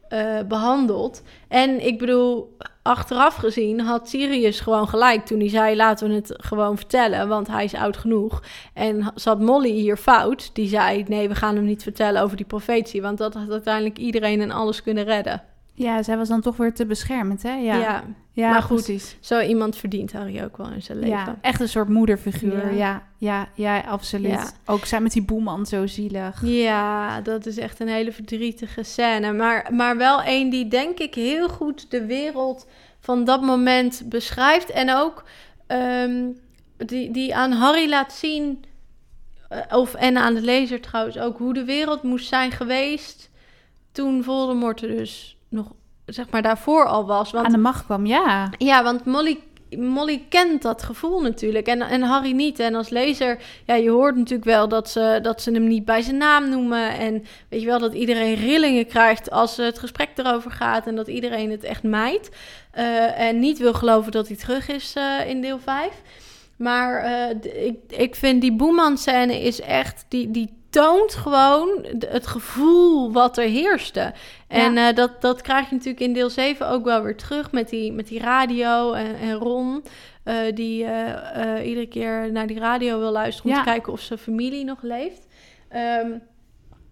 eh, behandelt. En ik bedoel, achteraf gezien had Sirius gewoon gelijk toen hij zei: laten we het gewoon vertellen, want hij is oud genoeg. En zat Molly hier fout, die zei: nee, we gaan hem niet vertellen over die profetie, want dat had uiteindelijk iedereen en alles kunnen redden. Ja, zij was dan toch weer te beschermend, hè? Ja, Ja, ja, maar goed, precies. zo iemand verdient Harry ook wel in zijn leven. Ja, echt een soort moederfiguur. Ja. Ja, ja, absoluut. Ook zij met die boeman zo zielig. Ja, dat is echt een hele verdrietige scène. Maar, maar wel een die denk ik heel goed de wereld van dat moment beschrijft. En ook ehm, die, die aan Harry laat zien, eh, of, en aan de lezer trouwens ook, hoe de wereld moest zijn geweest toen Voldemort er dus nog, zeg maar, daarvoor al was. Want Aan de macht kwam, ja. ja, want Molly, Molly kent dat gevoel natuurlijk en, en Harry niet. En als lezer, ja, je hoort natuurlijk wel dat ze, dat ze hem niet bij zijn naam noemen. En weet je wel, dat iedereen rillingen krijgt als het gesprek erover gaat. En dat iedereen het echt mijt. Eh, en niet wil geloven dat hij terug is eh, in deel 5. Maar eh, ik, ik vind die Boeman-scène is echt... Die, die toont gewoon het gevoel wat er heerste. En eh, dat, dat krijg je natuurlijk in deel 7 ook wel weer terug... met die, met die radio en, en Ron... eh, die eh, iedere keer naar die radio wil luisteren... om Ja. te kijken of zijn familie nog leeft. Ehm,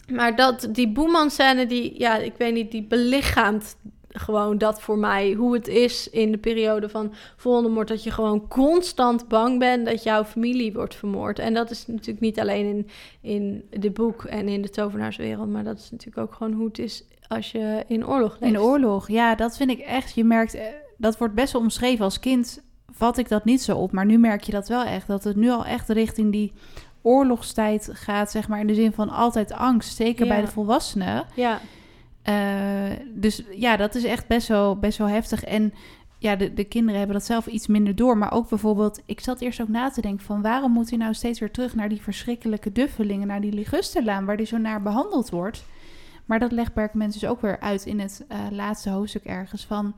maar dat, die Boeman-scène, die, ja, ik weet niet, die belichaamt gewoon dat voor mij. Hoe het is in de periode van Voldemort. Dat je gewoon constant bang bent dat jouw familie wordt vermoord. En dat is natuurlijk niet alleen in, in de boek en in de tovenaarswereld. Maar dat is natuurlijk ook gewoon hoe het is als je in oorlog leeft. In oorlog, ja, dat vind ik echt. Je merkt, eh, dat wordt best wel omschreven als kind. Vat ik dat niet zo op, maar nu merk je dat wel echt. Dat het nu al echt richting die oorlogstijd gaat, zeg maar. In de zin van altijd angst, zeker Ja. bij de volwassenen. Ja, Eh, dus ja, dat is echt best wel, best wel heftig. En ja, de, de kinderen hebben dat zelf iets minder door. Maar ook bijvoorbeeld, ik zat eerst ook na te denken van... waarom moet hij nou steeds weer terug naar die verschrikkelijke duffelingen... naar die Ligusterlaan, waar hij zo naar behandeld wordt? Maar dat legt Berkman dus ook weer uit in het eh, laatste hoofdstuk ergens van...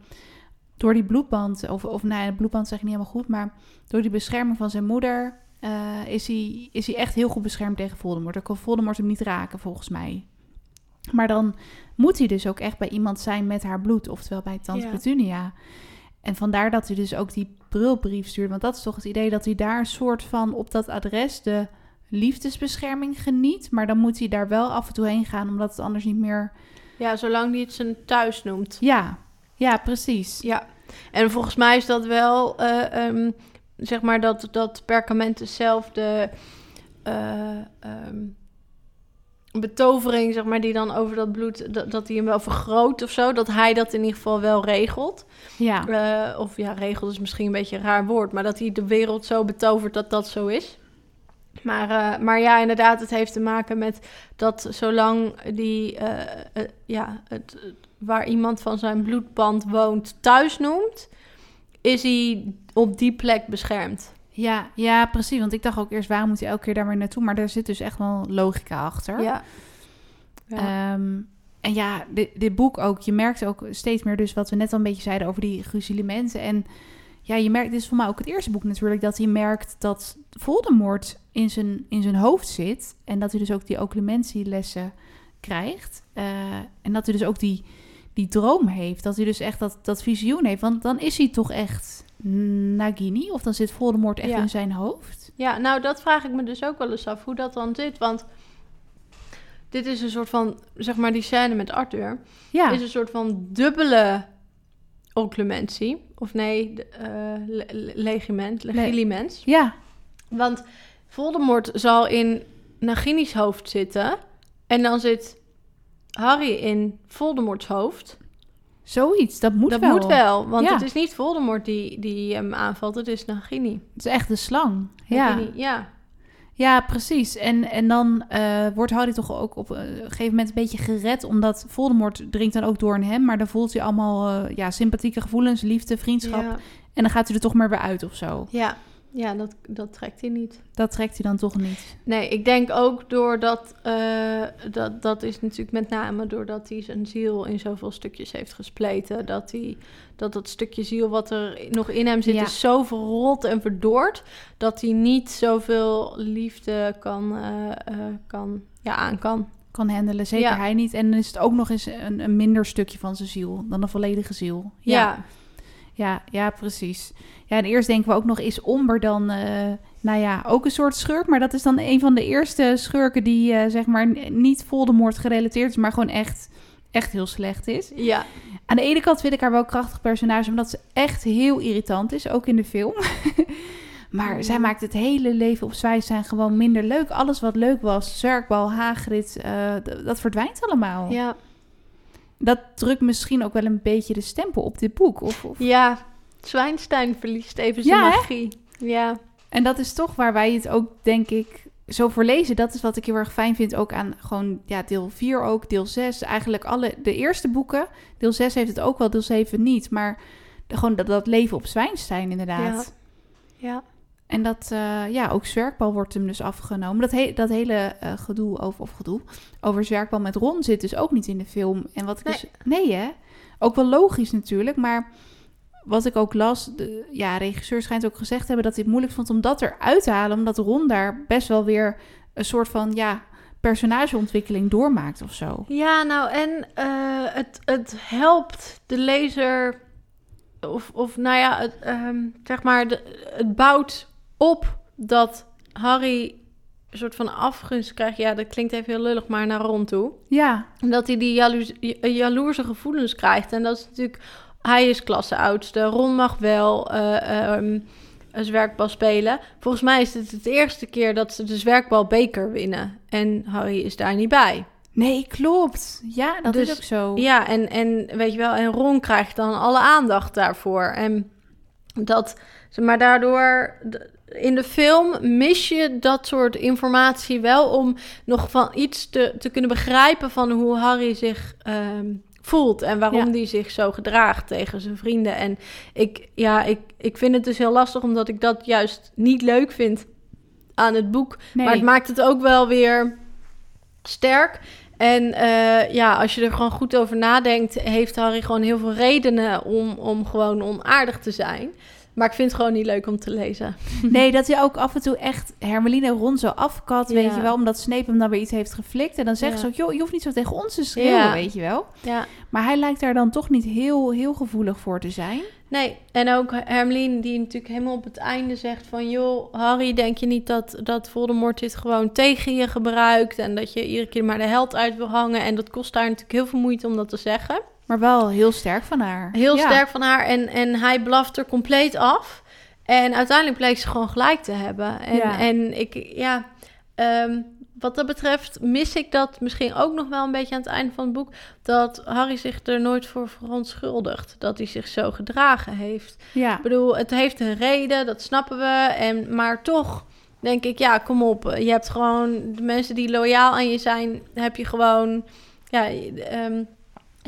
door die bloedband, of, of nou de bloedband zeg ik niet helemaal goed... maar door die bescherming van zijn moeder... eh, is, hij, is hij echt heel goed beschermd tegen Voldemort. Dan kan Voldemort hem niet raken, volgens mij. Maar dan moet hij dus ook echt bij iemand zijn met haar bloed, oftewel bij Tante Ja. Petunia. En vandaar dat hij dus ook die brulbrief stuurt. Want dat is toch het idee dat hij daar een soort van op dat adres de liefdesbescherming geniet. Maar dan moet hij daar wel af en toe heen gaan, omdat het anders niet meer... Ja, zolang hij het zijn thuis noemt. Ja, ja precies. Ja, en volgens mij is dat wel, eh, ehm, zeg maar, dat, dat Perkamentus zelf de eh, ehm, betovering, zeg maar, die dan over dat bloed, dat, dat hij hem wel vergroot of zo, dat hij dat in ieder geval wel regelt. Ja, Eh, of ja, regelt is misschien een beetje een raar woord, maar dat hij de wereld zo betovert dat dat zo is. Maar, eh, maar ja, inderdaad, het heeft te maken met dat zolang die, eh, ja, het- waar iemand van zijn bloedband woont thuis noemt, is hij op die plek beschermd. Ja, ja, precies. Want ik dacht ook eerst, waarom moet hij elke keer daar weer naartoe? Maar daar zit dus echt wel logica achter. Ja. Ja. Ehm, en ja, dit, dit boek ook, je merkt ook steeds meer dus wat we net al een beetje zeiden over die gruzelementen. En ja, je merkt, dit is voor mij ook het eerste boek natuurlijk, dat hij merkt dat Voldemort in zijn, in zijn hoofd zit. En dat hij dus ook die occlumentielessen krijgt. Eh, en dat hij dus ook die, die droom heeft. Dat hij dus echt dat, dat visioen heeft. Want dan is hij toch echt Nagini? Of dan zit Voldemort echt Ja. in zijn hoofd? Ja, nou dat vraag ik me dus ook wel eens af hoe dat dan zit. Want dit is een soort van, zeg maar die scène met Arthur, Ja, is een soort van dubbele occlumentie. Of nee, le- le- legiment, legilimens. ja, Want Voldemort zal in Nagini's hoofd zitten. En dan zit Harry in Voldemorts hoofd. Zoiets. Dat moet dat wel. moet wel, want Ja. het is niet Voldemort die, die hem aanvalt, het is Nagini. Het is echt de slang. Ja. Nagini, ja. Ja, precies. En, en dan eh, wordt Harry toch ook op een gegeven moment een beetje gered, omdat Voldemort dringt dan ook door in hem, maar dan voelt hij allemaal eh, ja, sympathieke gevoelens, liefde, vriendschap, Ja, en dan gaat hij er toch maar weer uit of zo. ja. Ja dat, dat trekt hij niet. Dat trekt hij dan toch niet. Nee, ik denk ook doordat... eh dat, dat is natuurlijk met name doordat hij zijn ziel in zoveel stukjes heeft gespleten. Dat, hij, dat dat stukje ziel wat er nog in hem zit Ja. is zo verrot en verdord... dat hij niet zoveel liefde kan, eh, eh, kan, ja, aan kan. Kan handelen, zeker Ja. hij niet. En dan is het ook nog eens een, een minder stukje van zijn ziel dan een volledige ziel. Ja, Ja, ja, precies. Ja, en eerst denken we ook nog, is Omber dan, eh, nou ja, ook een soort schurk? Maar dat is dan een van de eerste schurken die, eh, zeg maar, niet Voldemort gerelateerd is, maar gewoon echt, echt heel slecht is. ja. Aan de ene kant vind ik haar wel een krachtig personage, omdat ze echt heel irritant is, ook in de film. (laughs) maar zij maakt het hele leven op Zwijnstein gewoon minder leuk. Alles wat leuk was, Zwerkbal, Hagrid, eh, dat verdwijnt allemaal. ja. Dat drukt misschien ook wel een beetje de stempel op dit boek. Of, of ja. Zwijnstein verliest even zijn Ja, hè? magie. Ja, En dat is toch waar wij het ook, denk ik, zo voor lezen. Dat is wat ik heel erg fijn vind ook aan gewoon ja, deel 4 ook, deel 6. Eigenlijk alle, de eerste boeken. Deel 6 heeft het ook wel, deel 7 niet. Maar de, gewoon dat, dat leven op Zwijnstein inderdaad. ja. En dat, eh, ja, ook Zwerkbal wordt hem dus afgenomen. Dat, he- dat hele eh, gedoe over, of gedoe, over Zwerkbal met Ron zit dus ook niet in de film. En wat ik Nee. dus, nee hè? Ook wel logisch natuurlijk, maar wat ik ook las, de ja, regisseur schijnt ook gezegd te hebben dat hij het moeilijk vond om dat eruit te halen, omdat Ron daar best wel weer een soort van, ja, personageontwikkeling doormaakt of zo. Ja, nou en eh, het, het helpt de lezer, of, of nou ja, het, ehm, zeg maar, de, het bouwt op dat Harry een soort van afgunst krijgt. Ja, dat klinkt even heel lullig, maar naar Ron toe. Ja, Dat hij die jaloers, jaloerse gevoelens krijgt. En dat is natuurlijk, hij is klasse oudste. Ron mag wel eh, ehm, een zwerkbal spelen. Volgens mij is het het eerste keer dat ze de zwerkbalbeker winnen. En Harry is daar niet bij. nee, klopt. Ja, dat Dus- is ook zo. Ja, en, en weet je wel, en Ron krijgt dan alle aandacht daarvoor. En dat, maar daardoor, in de film mis je dat soort informatie wel om nog van iets te, te kunnen begrijpen van hoe Harry zich ehm, voelt en waarom Ja. die zich zo gedraagt tegen zijn vrienden. En ik, ja, ik, ik vind het dus heel lastig omdat ik dat juist niet leuk vind aan het boek. nee. Maar het maakt het ook wel weer sterk. En eh, ja, als je er gewoon goed over nadenkt, heeft Harry gewoon heel veel redenen om, om gewoon onaardig te zijn. Maar ik vind het gewoon niet leuk om te lezen. (laughs) Nee, dat hij ook af en toe echt Hermeline Ron zo afkat, weet Ja. je wel. Omdat Snape hem dan weer iets heeft geflikt. En dan zegt Ja. ze ook, joh, je hoeft niet zo tegen ons te schreeuwen, Ja. weet je wel. Ja. Maar hij lijkt daar dan toch niet heel, heel gevoelig voor te zijn. Nee, en ook Hermeline die natuurlijk helemaal op het einde zegt van... joh, Harry, denk je niet dat, dat Voldemort dit gewoon tegen je gebruikt... en dat je iedere keer maar de held uit wil hangen... en dat kost haar natuurlijk heel veel moeite om dat te zeggen. Maar wel heel sterk van haar. Heel Ja. sterk van haar en, en hij blaft er compleet af. En uiteindelijk bleek ze gewoon gelijk te hebben. En, Ja. en ik, ja, ehm, wat dat betreft mis ik dat misschien ook nog wel een beetje aan het einde van het boek. Dat Harry zich er nooit voor verontschuldigt. Dat hij zich zo gedragen heeft. Ja. Ik bedoel, het heeft een reden, dat snappen we. En, maar toch denk ik, ja, kom op. Je hebt gewoon de mensen die loyaal aan je zijn, heb je gewoon. Ja, ehm,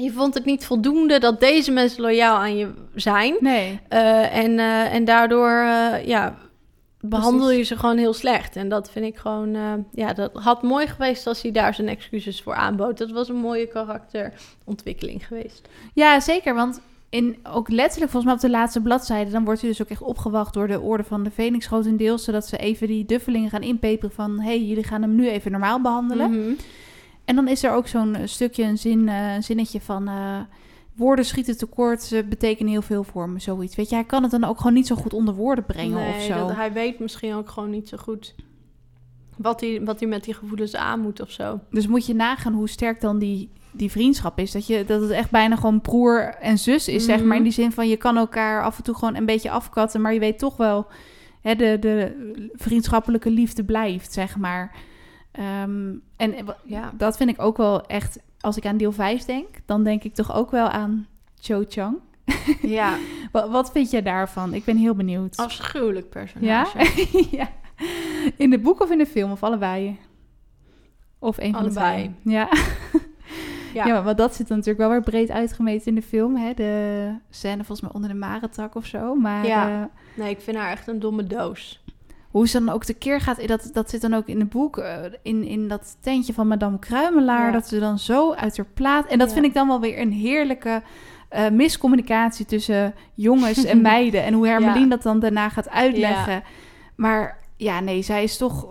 je vond het niet voldoende dat deze mensen loyaal aan je zijn. Nee. Eh, en, eh, en daardoor, eh, ja, behandel Precies. je ze gewoon heel slecht. En dat vind ik gewoon, ja, dat had mooi geweest als hij daar zijn excuses voor aanbood. Dat was een mooie karakterontwikkeling geweest. Ja, zeker. Want in, ook letterlijk, volgens mij op de laatste bladzijde... dan wordt hij dus ook echt opgewacht door de orde van de Phoenix grotendeels... zodat ze even die duffelingen gaan inpeperen van... hé, hey, jullie gaan hem nu even normaal behandelen. Mhm. En dan is er ook zo'n eh, stukje, een, zin, eh, een zinnetje van... eh, woorden schieten tekort, ze betekenen heel veel voor me, zoiets. Weet je, hij kan het dan ook gewoon niet zo goed onder woorden brengen nee, of zo. Dat, hij weet misschien ook gewoon niet zo goed wat hij, wat hij met die gevoelens aan moet of zo. Dus moet je nagaan hoe sterk dan die, die vriendschap is. Dat, je, dat het echt bijna gewoon broer en zus is, zeg Mhm. maar. In die zin van, je kan elkaar af en toe gewoon een beetje afkatten... maar je weet toch wel, hè, de, de vriendschappelijke liefde blijft, zeg maar. Ehm, en eh, Ja. dat vind ik ook wel echt... Als ik aan deel 5 denk, dan denk ik toch ook wel aan Cho Chang. (laughs) Ja, Wat, wat vind jij daarvan? Ik ben heel benieuwd. afschuwelijk ja? personage. (laughs) ja. In de boek of in de film? Of allebei? Of een van Allebei. de twee? Ja. (laughs) Ja. Ja, maar dat zit natuurlijk wel weer breed uitgemeten in de film. Hè? De scène volgens mij onder de marentak of zo. Maar Ja. eh, Nee, ik vind haar echt een domme doos. Hoe ze dan ook tekeer gaat, dat, dat zit dan ook in het boek. eh, in, in dat tentje van Madame Kruimelaar. Ja. Dat ze dan zo uit haar plaat. En dat Ja. vind ik dan wel weer een heerlijke eh, miscommunicatie tussen jongens en (laughs) meiden. En hoe Hermeline Ja. dat dan daarna gaat uitleggen. Maar ja, nee, zij is toch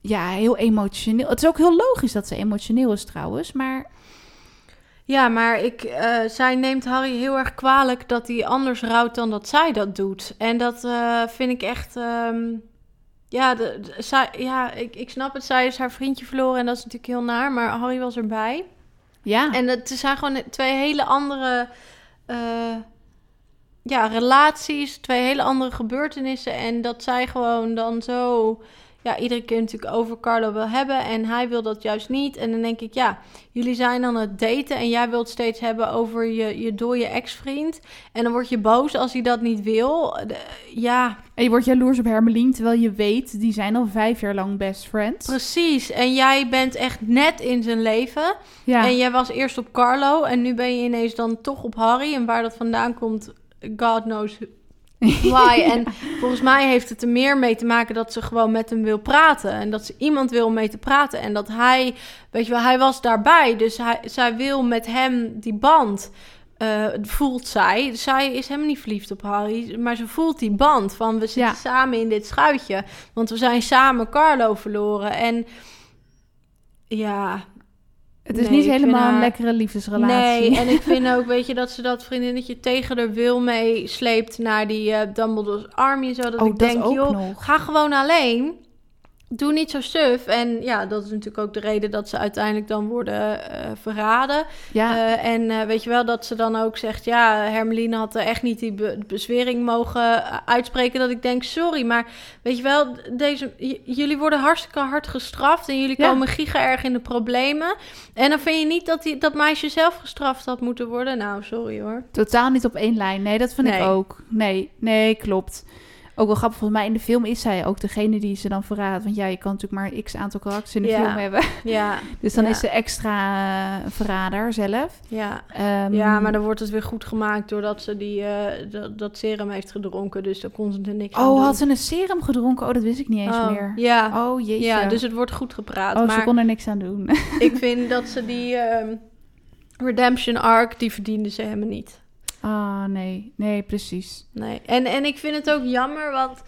ja, heel emotioneel. Het is ook heel logisch dat ze emotioneel is trouwens. Maar Ja, maar ik, eh, zij neemt Harry heel erg kwalijk dat hij anders rouwt dan dat zij dat doet. En dat vind ik echt. ehm, ja, de, de- zij, ja ik, ik snap het. Zij is haar vriendje verloren en dat is natuurlijk heel naar. Maar Harry was erbij. ja, En het zijn gewoon twee hele andere eh, ja, relaties, twee hele andere gebeurtenissen. En dat zij gewoon dan zo, ja, iedere keer natuurlijk over Carlo wil hebben. En hij wil dat juist niet. En dan denk ik, ja, jullie zijn aan het daten en jij wilt steeds hebben over je, je dode ex-vriend. En dan word je boos als hij dat niet wil. De- ja, en je wordt jaloers op Hermeline, terwijl je weet, die zijn al vijf jaar lang best friends. precies. En jij bent echt net in zijn leven. Ja, En jij was eerst op Carlo en nu ben je ineens dan toch op Harry. En waar dat vandaan komt, God knows (laughs) why. En volgens mij heeft het er meer mee te maken dat ze gewoon met hem wil praten. En dat ze iemand wil om mee te praten. En dat hij, weet je wel, hij was daarbij. Dus hij, zij wil met hem die band. eh, voelt zij. Zij is helemaal niet verliefd op Harry. Maar ze voelt die band van we zitten Ja. samen in dit schuitje. Want we zijn samen Carlo verloren. En ja, het is nee, niet helemaal een haar- lekkere liefdesrelatie. Nee, en ik (laughs) vind ook, weet je, dat ze dat vriendinnetje tegen de wil mee sleept naar die eh, Dumbledore's Army zo. Dat Oh, ik dat denk, ook joh, nog. ga gewoon alleen. Doe niet zo suf. En ja, dat is natuurlijk ook de reden dat ze uiteindelijk dan worden eh, verraden. ja, Eh, en eh, weet je wel, dat ze dan ook zegt... ja, Hermeline had er echt niet die be- bezwering mogen uitspreken... dat ik denk, sorry, maar weet je wel... Deze, jullie worden hartstikke hard gestraft... en jullie Ja. komen giga erg in de problemen. En dan vind je niet dat die, dat meisje zelf gestraft had moeten worden? Nou, sorry hoor. totaal niet op één lijn. Nee, dat vind ik ook. Nee, nee, klopt. Ook wel grappig, volgens mij in de film is zij ook degene die ze dan verraadt. Want ja, je kan natuurlijk maar x aantal karakters in de Ja. film hebben. (laughs) Ja, Dus dan Ja. is ze extra eh, verrader zelf. ja. Ehm, Ja, maar dan wordt het weer goed gemaakt... doordat ze die, eh, dat, dat serum heeft gedronken. Dus daar kon ze er niks aan Oh, had ze een serum gedronken? Oh, dat wist ik niet eens Oh, meer. Ja, Oh, jeetje. ja, dus het wordt goed gepraat. oh, maar... ze kon er niks aan doen. Ik vind dat ze die ehm, redemption arc, die verdiende ze helemaal niet. Ah, nee. Nee, precies. Nee. En, en ik vind het ook jammer, want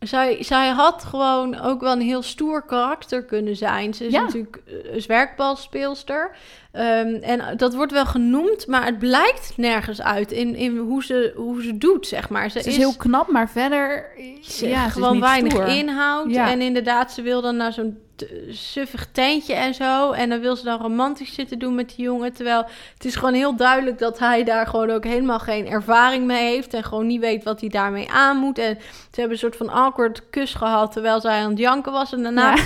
zij, zij had gewoon ook wel een heel stoer karakter kunnen zijn. Ze is Ja. natuurlijk eh, een zwerkbalspeelster. Ehm, en dat wordt wel genoemd, maar het blijkt nergens uit in, in hoe, ze, hoe ze doet, zeg maar. Ze, Ze is heel knap, maar verder... ze- ja, is gewoon weinig stoer. inhoud. Ja. En inderdaad, ze wil dan naar zo'n suffig tentje en zo. En dan wil ze dan romantisch zitten doen met die jongen. Terwijl het is gewoon heel duidelijk dat hij daar gewoon ook helemaal geen ervaring mee heeft. En gewoon niet weet wat hij daarmee aan moet. En ze hebben een soort van awkward kus gehad terwijl zij aan het janken was. En daarna Ja.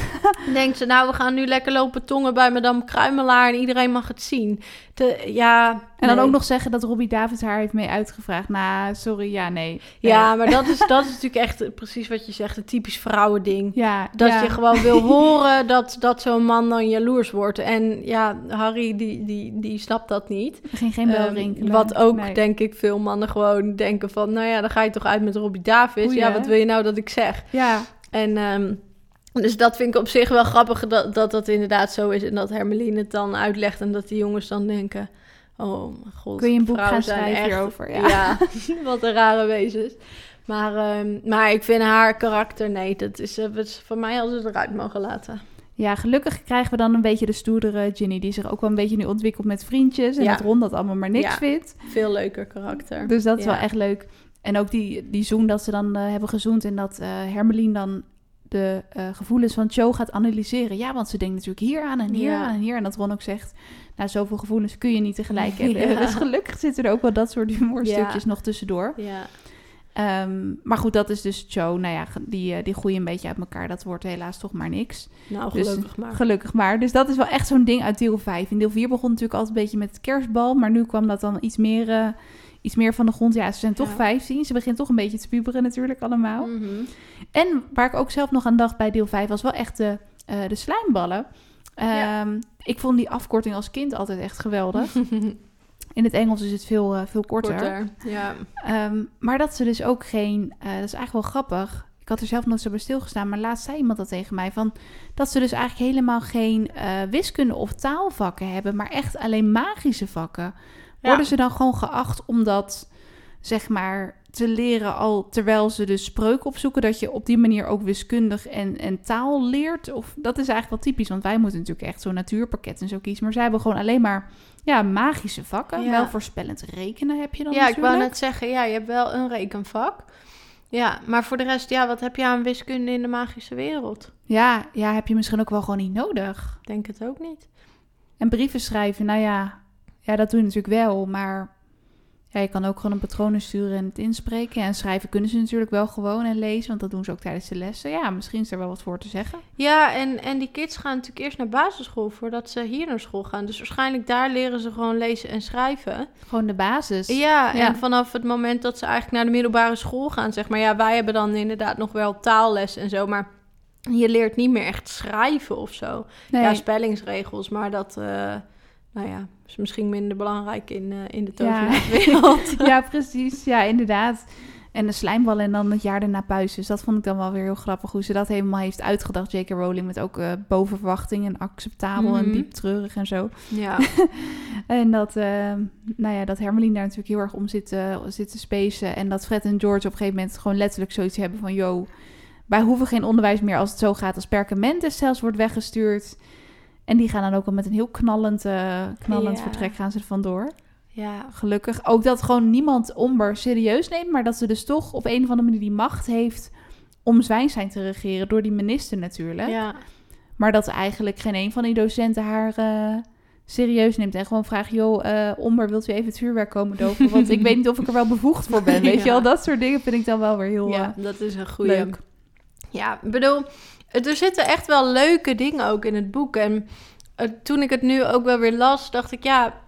denkt ze, nou, we gaan nu lekker lopen tongen bij madame Kruimelaar. En iedereen mag het zien. De, ja, En dan nee. ook nog zeggen dat Robbie David haar heeft mee uitgevraagd. Nou, sorry, ja, nee. Nee. Ja, maar dat is, dat is natuurlijk echt precies wat je zegt, een typisch vrouwending. Ja, Dat ja. je gewoon wil horen dat, dat zo'n man dan jaloers wordt. En ja, Harry, die, die, die snapt dat niet. Er ging geen bel Ehm, wat ook, Nee. denk ik, veel mannen gewoon denken van... nou ja, dan ga je toch uit met Robbie Davis. Ja, wat wil je nou dat ik zeg? Ja, En ehm, dus dat vind ik op zich wel grappig dat, dat dat inderdaad zo is. En dat Hermeline het dan uitlegt en dat die jongens dan denken... Oh mijn god, kun je een boek gaan schrijven echt- hierover? Ja. Ja, (laughs) wat een rare wezens. Maar, ehm, maar ik vind haar karakter, nee, dat is, eh, voor mij als ze het eruit mogen laten. Ja, gelukkig krijgen we dan een beetje de stoerdere Ginny... die zich ook wel een beetje nu ontwikkelt met vriendjes... en Ja. dat Ron dat allemaal maar niks Ja. vindt. Veel leuker karakter. Dus dat is Ja. wel echt leuk. En ook die, die zoen dat ze dan eh, hebben gezoend... en dat eh Hermelien dan de eh, gevoelens van Joe gaat analyseren. Ja, want ze denkt natuurlijk hier aan en hier Ja. aan en hier. En dat Ron ook zegt... nou, zoveel gevoelens kun je niet tegelijk (laughs) hebben. Ja. Dus gelukkig zitten er ook wel dat soort humorstukjes nog tussendoor. Ja, Ehm, maar goed, dat is dus Joe. Nou ja, die, eh, die groeien een beetje uit elkaar. Dat wordt helaas toch maar niks. nou Dus- gelukkig maar. Gelukkig maar. Dus dat is wel echt zo'n ding uit deel 5. In deel 4 begon natuurlijk altijd een beetje met het kerstbal. Maar nu kwam dat dan iets meer, eh, iets meer van de grond. Ja, ze zijn toch Ja. 15. Ze begint toch een beetje te puberen natuurlijk allemaal. Mhm. En waar ik ook zelf nog aan dacht bij deel 5 was wel echt de, eh, de slijmballen. Ja. Ehm, Ik vond die afkorting als kind altijd echt geweldig. (laughs) In het Engels is het veel, eh, veel korter. Korter, ja. Ehm, maar dat ze dus ook geen... eh, dat is eigenlijk wel grappig. Ik had er zelf nooit zo bij stilgestaan. Maar laatst zei iemand dat tegen mij. Van, dat ze dus eigenlijk helemaal geen wiskunde of taalvakken hebben. Maar echt alleen magische vakken. Worden ze dan gewoon geacht om dat, zeg maar, te leren al terwijl ze dus spreuken opzoeken? Dat je op die manier ook wiskundig en, en taal leert? Of dat is eigenlijk wel typisch. Want wij moeten natuurlijk echt zo'n natuurpakket en zo kiezen. Maar zij hebben gewoon alleen maar ja, magische vakken. Ja. Wel voorspellend rekenen heb je dan Ja, ik wou net zeggen, ja, je hebt wel een rekenvak. Ja, maar voor de rest, ja, wat heb je aan wiskunde in de magische wereld? Ja, ja, heb je misschien ook wel gewoon niet nodig. Denk het ook niet. En brieven schrijven, nou ja, ja dat doe je natuurlijk wel. Maar ja, je kan ook gewoon een patronen sturen en het inspreken. En schrijven kunnen ze natuurlijk wel gewoon en lezen, want dat doen ze ook tijdens de lessen. Ja, misschien is er wel wat voor te zeggen. Ja, en, en die kids gaan natuurlijk eerst naar basisschool voordat ze hier naar school gaan. Dus waarschijnlijk daar leren ze gewoon lezen en schrijven. Gewoon de basis. Ja, Ja. en vanaf het moment dat ze eigenlijk naar de middelbare school gaan, zeg maar. Ja, wij hebben dan inderdaad nog wel taalles en zo, maar je leert niet meer echt schrijven of zo. Nee. Ja, spellingsregels, maar dat, eh, nou ja, is misschien minder belangrijk in, eh, in de Ja. tovenaarswereld. (laughs) ja, precies. Ja, inderdaad. En de slijmballen en dan het jaar daarna puist. Dus dat vond ik dan wel weer heel grappig hoe ze dat helemaal heeft uitgedacht. J.K. Rowling met ook eh, boven verwachting en acceptabel en Mhm. diep treurig en zo. ja. (laughs) En dat, eh, nou ja, dat Hermeline daar natuurlijk heel erg om zit, eh, zit te spacen. En dat Fred en George op een gegeven moment gewoon letterlijk zoiets hebben van... Yo, wij hoeven geen onderwijs meer als het zo gaat als Perkamentus zelfs wordt weggestuurd. En die gaan dan ook al met een heel knallend, eh, knallend Ja. vertrek gaan ze er vandoor. ja, Gelukkig. Ook dat gewoon niemand Omber serieus neemt, maar dat ze dus toch op een of andere manier die macht heeft om Zwijnstein te regeren. Door die minister natuurlijk. ja. Maar dat eigenlijk geen een van die docenten haar eh, serieus neemt. En gewoon vraagt, joh, eh Omber, wilt u even het vuurwerk komen doven? Want ik weet niet of ik er wel bevoegd voor ben. (laughs) Weet je wel, dat soort dingen vind ik dan wel weer heel ja, dat is een goede. leuk. Ja, ik bedoel, er zitten echt wel leuke dingen ook in het boek. En eh, toen ik het nu ook wel weer las, dacht ik, ja,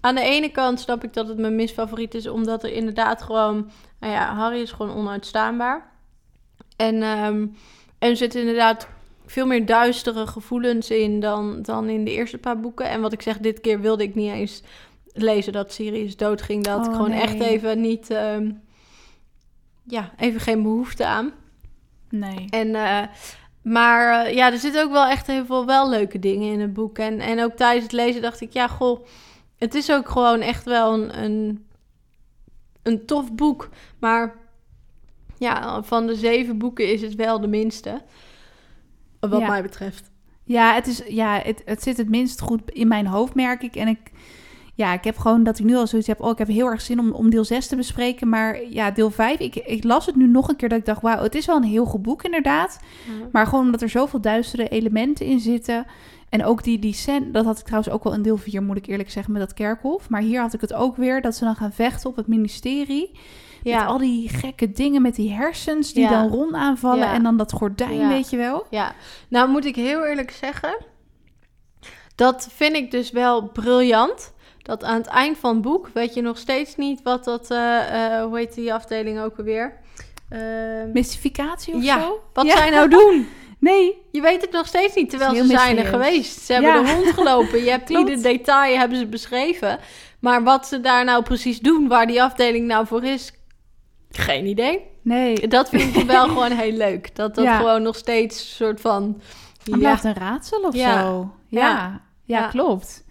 aan de ene kant snap ik dat het mijn misfavoriet is, omdat er inderdaad gewoon, nou ja, Harry is gewoon onuitstaanbaar. En, ehm, en er zitten inderdaad veel meer duistere gevoelens in dan, dan in de eerste paar boeken. En wat ik zeg, dit keer wilde ik niet eens lezen dat Sirius doodging. Daar had ik Oh, gewoon nee. echt even niet, ehm, ja, even geen behoefte aan. Nee. En, eh, maar eh, ja, er zitten ook wel echt heel veel wel leuke dingen in het boek. En, en ook tijdens het lezen dacht ik, ja, goh, het is ook gewoon echt wel een, een een tof boek. Maar ja, van de zeven boeken is het wel de minste. Wat Ja. mij betreft. Ja, het, is, ja het, het zit het minst goed in mijn hoofd, merk ik. En ik, ja, ik heb gewoon dat ik nu al zoiets heb. Oh, ik heb heel erg zin om, om deel 6 te bespreken. Maar ja, deel 5, ik, ik las het nu nog een keer dat ik dacht, wauw, het is wel een heel goed boek inderdaad. Maar gewoon omdat er zoveel duistere elementen in zitten. En ook die, die scène, dat had ik trouwens ook wel in deel 4, moet ik eerlijk zeggen, met dat kerkhof. Maar hier had ik het ook weer, dat ze dan gaan vechten op het ministerie. Ja. Met al die gekke dingen met die hersens die Ja. dan rond aanvallen. Ja. En dan dat gordijn, weet je wel. Ja, nou moet ik heel eerlijk zeggen, dat vind ik dus wel briljant. Dat aan het eind van het boek weet je nog steeds niet wat dat, eh, eh, hoe heet die afdeling ook alweer? Ehm, Mystificatie of Ja, zo? wat Ja. zij nou doen. (laughs) Nee, Je weet het nog steeds niet, terwijl ze zijn er geweest. Ze hebben Ja. er rondgelopen. Je hebt (laughs) ieder detail hebben ze beschreven. Maar wat ze daar nou precies doen, waar die afdeling nou voor is, geen idee. nee. Dat vind ik wel (laughs) gewoon heel leuk. Dat dat gewoon nog steeds een soort van... Het blijft een raadsel of zo. Ja. Ja. Ja. klopt.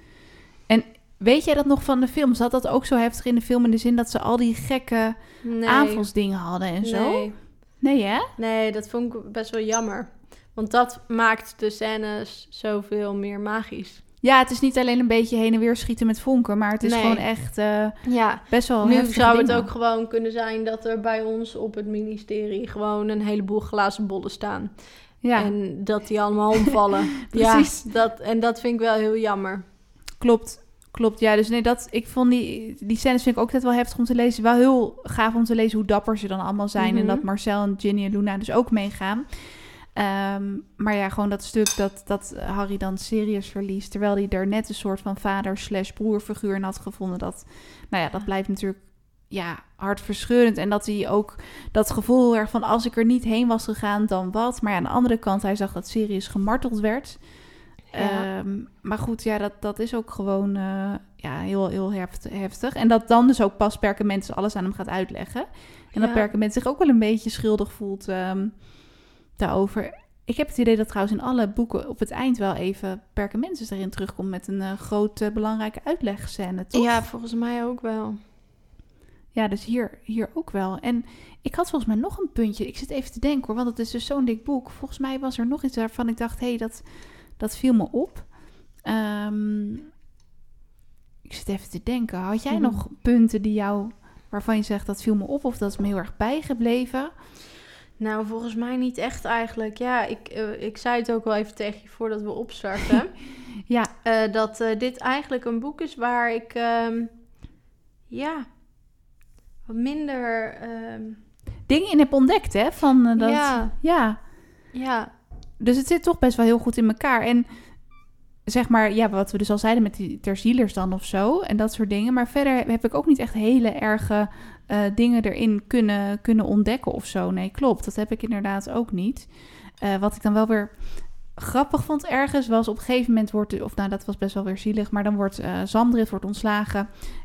Weet jij dat nog van de film? Zat dat ook zo heftig in de film in de zin dat ze al die gekke Nee. aanvalsdingen hadden en zo? Nee. Nee, hè? nee, dat vond ik best wel jammer. Want dat maakt de scènes zoveel meer magisch. Ja, het is niet alleen een beetje heen en weer schieten met vonken, maar het is Nee. gewoon echt eh, Ja, best wel nu zou het ook gewoon kunnen zijn dat er bij ons op het ministerie gewoon een heleboel glazen bollen staan. Ja, En dat die allemaal omvallen. (laughs) Precies. Ja, dat, en dat vind ik wel heel jammer. klopt. Klopt, ja. Dus nee, dat, ik vond die, die scènes vind ik ook net wel heftig om te lezen. Wel heel gaaf om te lezen hoe dapper ze dan allemaal zijn. En Mhm. dat Marcel en Ginny en Luna dus ook meegaan. Ehm, maar ja, gewoon dat stuk dat, dat Harry dan Sirius verliest. Terwijl hij er net een soort van vader slash broerfiguur in had gevonden. Dat, nou ja, dat blijft natuurlijk ja, hartverscheurend. En dat hij ook dat gevoel erg van als ik er niet heen was gegaan, dan wat. Maar ja, aan de andere kant, hij zag dat Sirius gemarteld werd. Ja. Ehm, maar goed, ja, dat, dat is ook gewoon eh, ja, heel, heel heft- heftig. En dat dan dus ook pas Perkament alles aan hem gaat uitleggen. En dat Ja. Perkament zich ook wel een beetje schuldig voelt ehm, daarover. Ik heb het idee dat trouwens in alle boeken op het eind wel even Perkament dus erin terugkomt met een eh, grote belangrijke uitlegscène, toch? Ja, volgens mij ook wel. Ja, dus hier, hier ook wel. En ik had volgens mij nog een puntje. Ik zit even te denken hoor, want het is dus zo'n dik boek. Volgens mij was er nog iets waarvan ik dacht, hé, hey, dat, dat viel me op. Ehm, ik zit even te denken. Had jij Mhm. nog punten die jou, waarvan je zegt, dat viel me op of dat is me heel erg bijgebleven? Nou, volgens mij niet echt eigenlijk. Ja, ik, eh, ik zei het ook wel even tegen je voordat we opstarten. (laughs) Ja, eh, dat eh, dit eigenlijk een boek is waar ik, ehm, ja, wat minder, ehm, dingen in heb ontdekt, hè? Van, dat, Ja. ja. ja, Dus het zit toch best wel heel goed in elkaar. En zeg maar, ja, wat we dus al zeiden met die terzielers dan of zo. En dat soort dingen. Maar verder heb ik ook niet echt hele erge eh, dingen erin kunnen, kunnen ontdekken of zo. Nee, klopt. Dat heb ik inderdaad ook niet. Eh, wat ik dan wel weer grappig vond ergens was op een gegeven moment wordt... Of nou, dat was best wel weer zielig. Maar dan wordt Zamdrit wordt ontslagen.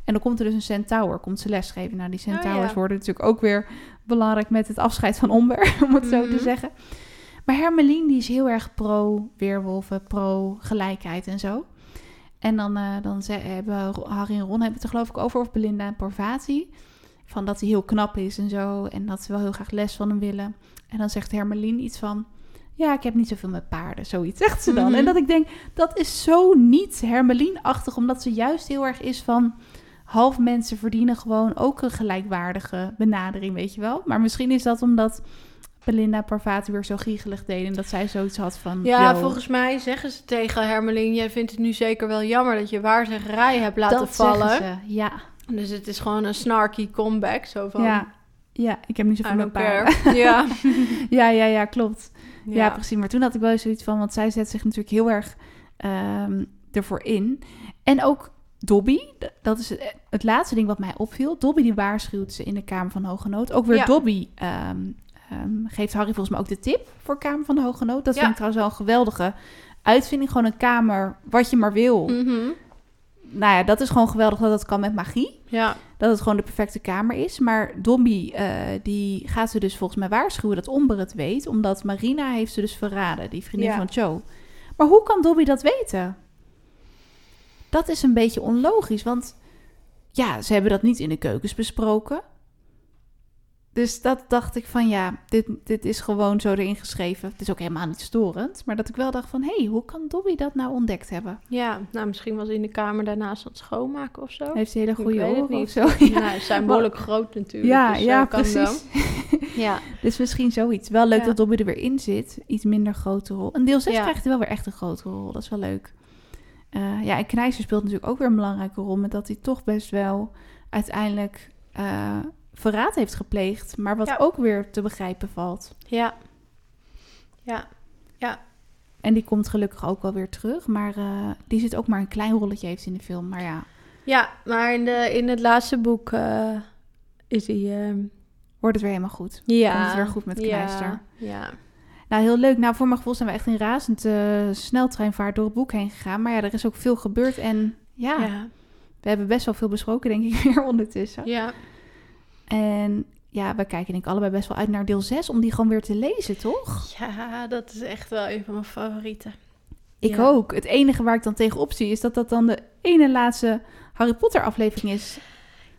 En dan komt er dus een centaur. Komt ze lesgeven. Nou, die centaurs ja. worden natuurlijk ook weer belangrijk met het afscheid van Omber. (laughs) Om het zo te Mhm. zeggen. Maar Hermelien die is heel erg pro-weerwolven, pro-gelijkheid en zo. En dan, eh, dan ze, hebben Harry en Ron hebben het er geloof ik over, of Belinda en Parvati. Van dat hij heel knap is en zo. En dat ze wel heel graag les van hem willen. En dan zegt Hermelien iets van... Ja, ik heb niet zoveel met paarden. Zoiets (laughs) zegt ze dan. Mhm. En dat ik denk, dat is zo niet Hermelien-achtig. Omdat ze juist heel erg is van... Half mensen verdienen gewoon ook een gelijkwaardige benadering, weet je wel. Maar misschien is dat omdat Belinda Parvati weer zo giegelig deden. En dat zij zoiets had van... ja, yo, volgens mij zeggen ze tegen Hermelien, jij vindt het nu zeker wel jammer dat je waarzeggerij hebt laten dat vallen. zeggen ze. Ja, Dus het is gewoon een snarky comeback, zo van, ja, ja, ik heb niet zoveel paarden. care. (laughs) ja. (laughs) Ja, ja, ja, klopt. Ja. ja. precies. Maar toen had ik wel zoiets van, want zij zet zich natuurlijk heel erg ehm, ervoor in. En ook Dobby, dat is het, het laatste ding wat mij opviel. Dobby die waarschuwt ze in de Kamer van Hoge Nood. Ook weer Ja. Dobby ehm, ehm, geeft Harry volgens mij ook de tip voor Kamer van de Hoge Nood. Dat Ja. vind ik trouwens wel een geweldige uitvinding. Gewoon een kamer, wat je maar wil. Mhm. Nou ja, dat is gewoon geweldig dat dat kan met magie. ja. Dat het gewoon de perfecte kamer is. Maar Dobby, eh, die gaat ze dus volgens mij waarschuwen dat Omber het weet. Omdat Marina heeft ze dus verraden, die vriendin Ja. van Joe. Maar hoe kan Dobby dat weten? Dat is een beetje onlogisch, want ja, ze hebben dat niet in de keukens besproken. Dus dat dacht ik van ja, dit, dit is gewoon zo erin geschreven. Het is ook helemaal niet storend. Maar dat ik wel dacht van, hé, hey, hoe kan Dobby dat nou ontdekt hebben? Ja, nou misschien was hij in de kamer daarnaast aan het schoonmaken of zo. Heeft hij hele goede oren of zo? (laughs) Ja, Nou, ze zijn behoorlijk groot natuurlijk. ja, dus, ja precies. (laughs) Ja, Dus misschien zoiets. Wel leuk Ja. dat Dobby er weer in zit. Iets minder grote rol. En deel 6 Ja. krijgt hij wel weer echt een grote rol. Dat is wel leuk. Eh, ja, en Knijzer speelt natuurlijk ook weer een belangrijke rol. Met dat hij toch best wel uiteindelijk eh, verraad heeft gepleegd. Maar wat Ja. ook weer te begrijpen valt. ja. Ja, En die komt gelukkig ook wel weer terug. Maar eh, die zit ook maar een klein rolletje heeft in de film. Maar ja, ja maar in, de, in het laatste boek eh, is hij... ehm, wordt het weer helemaal goed. ja, Komt het weer goed met Knijster. Ja, ja. Nou, heel leuk. Nou, voor mijn gevoel zijn we echt in razend eh, sneltreinvaart door het boek heen gegaan. Maar ja, er is ook veel gebeurd. En ja, ja. we hebben best wel veel besproken, denk ik, (laughs) weer ondertussen. ja. En ja, we kijken denk ik allebei best wel uit naar deel 6 om die gewoon weer te lezen, toch? Ja, dat is echt wel een van mijn favorieten. Ik Ja. ook. Het enige waar ik dan tegenop zie is dat dat dan de ene laatste Harry Potter aflevering is.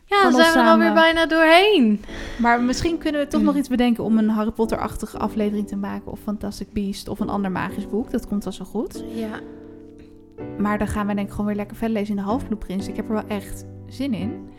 Ja, dan zijn we er alweer bijna doorheen. Maar misschien kunnen we toch Mm. nog iets bedenken om een Harry Potter-achtige aflevering te maken. Of Fantastic Beast of een ander magisch boek. Dat komt wel zo goed. Ja, Maar dan gaan we denk ik gewoon weer lekker verder lezen in de Halfbloedprins. Ik heb er wel echt zin in.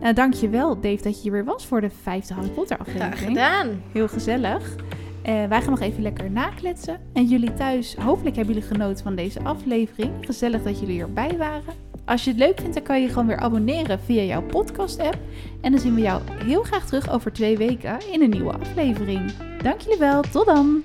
Nou, dank je wel, Dave, dat je hier weer was voor de vijfde Harry Potter aflevering. graag gedaan. Heel gezellig. Eh, wij gaan nog even lekker nakletsen. En jullie thuis, hopelijk hebben jullie genoten van deze aflevering. Gezellig dat jullie erbij waren. Als je het leuk vindt, dan kan je gewoon weer abonneren via jouw podcast-app. En dan zien we jou heel graag terug over twee weken in een nieuwe aflevering. Dank jullie wel, tot dan!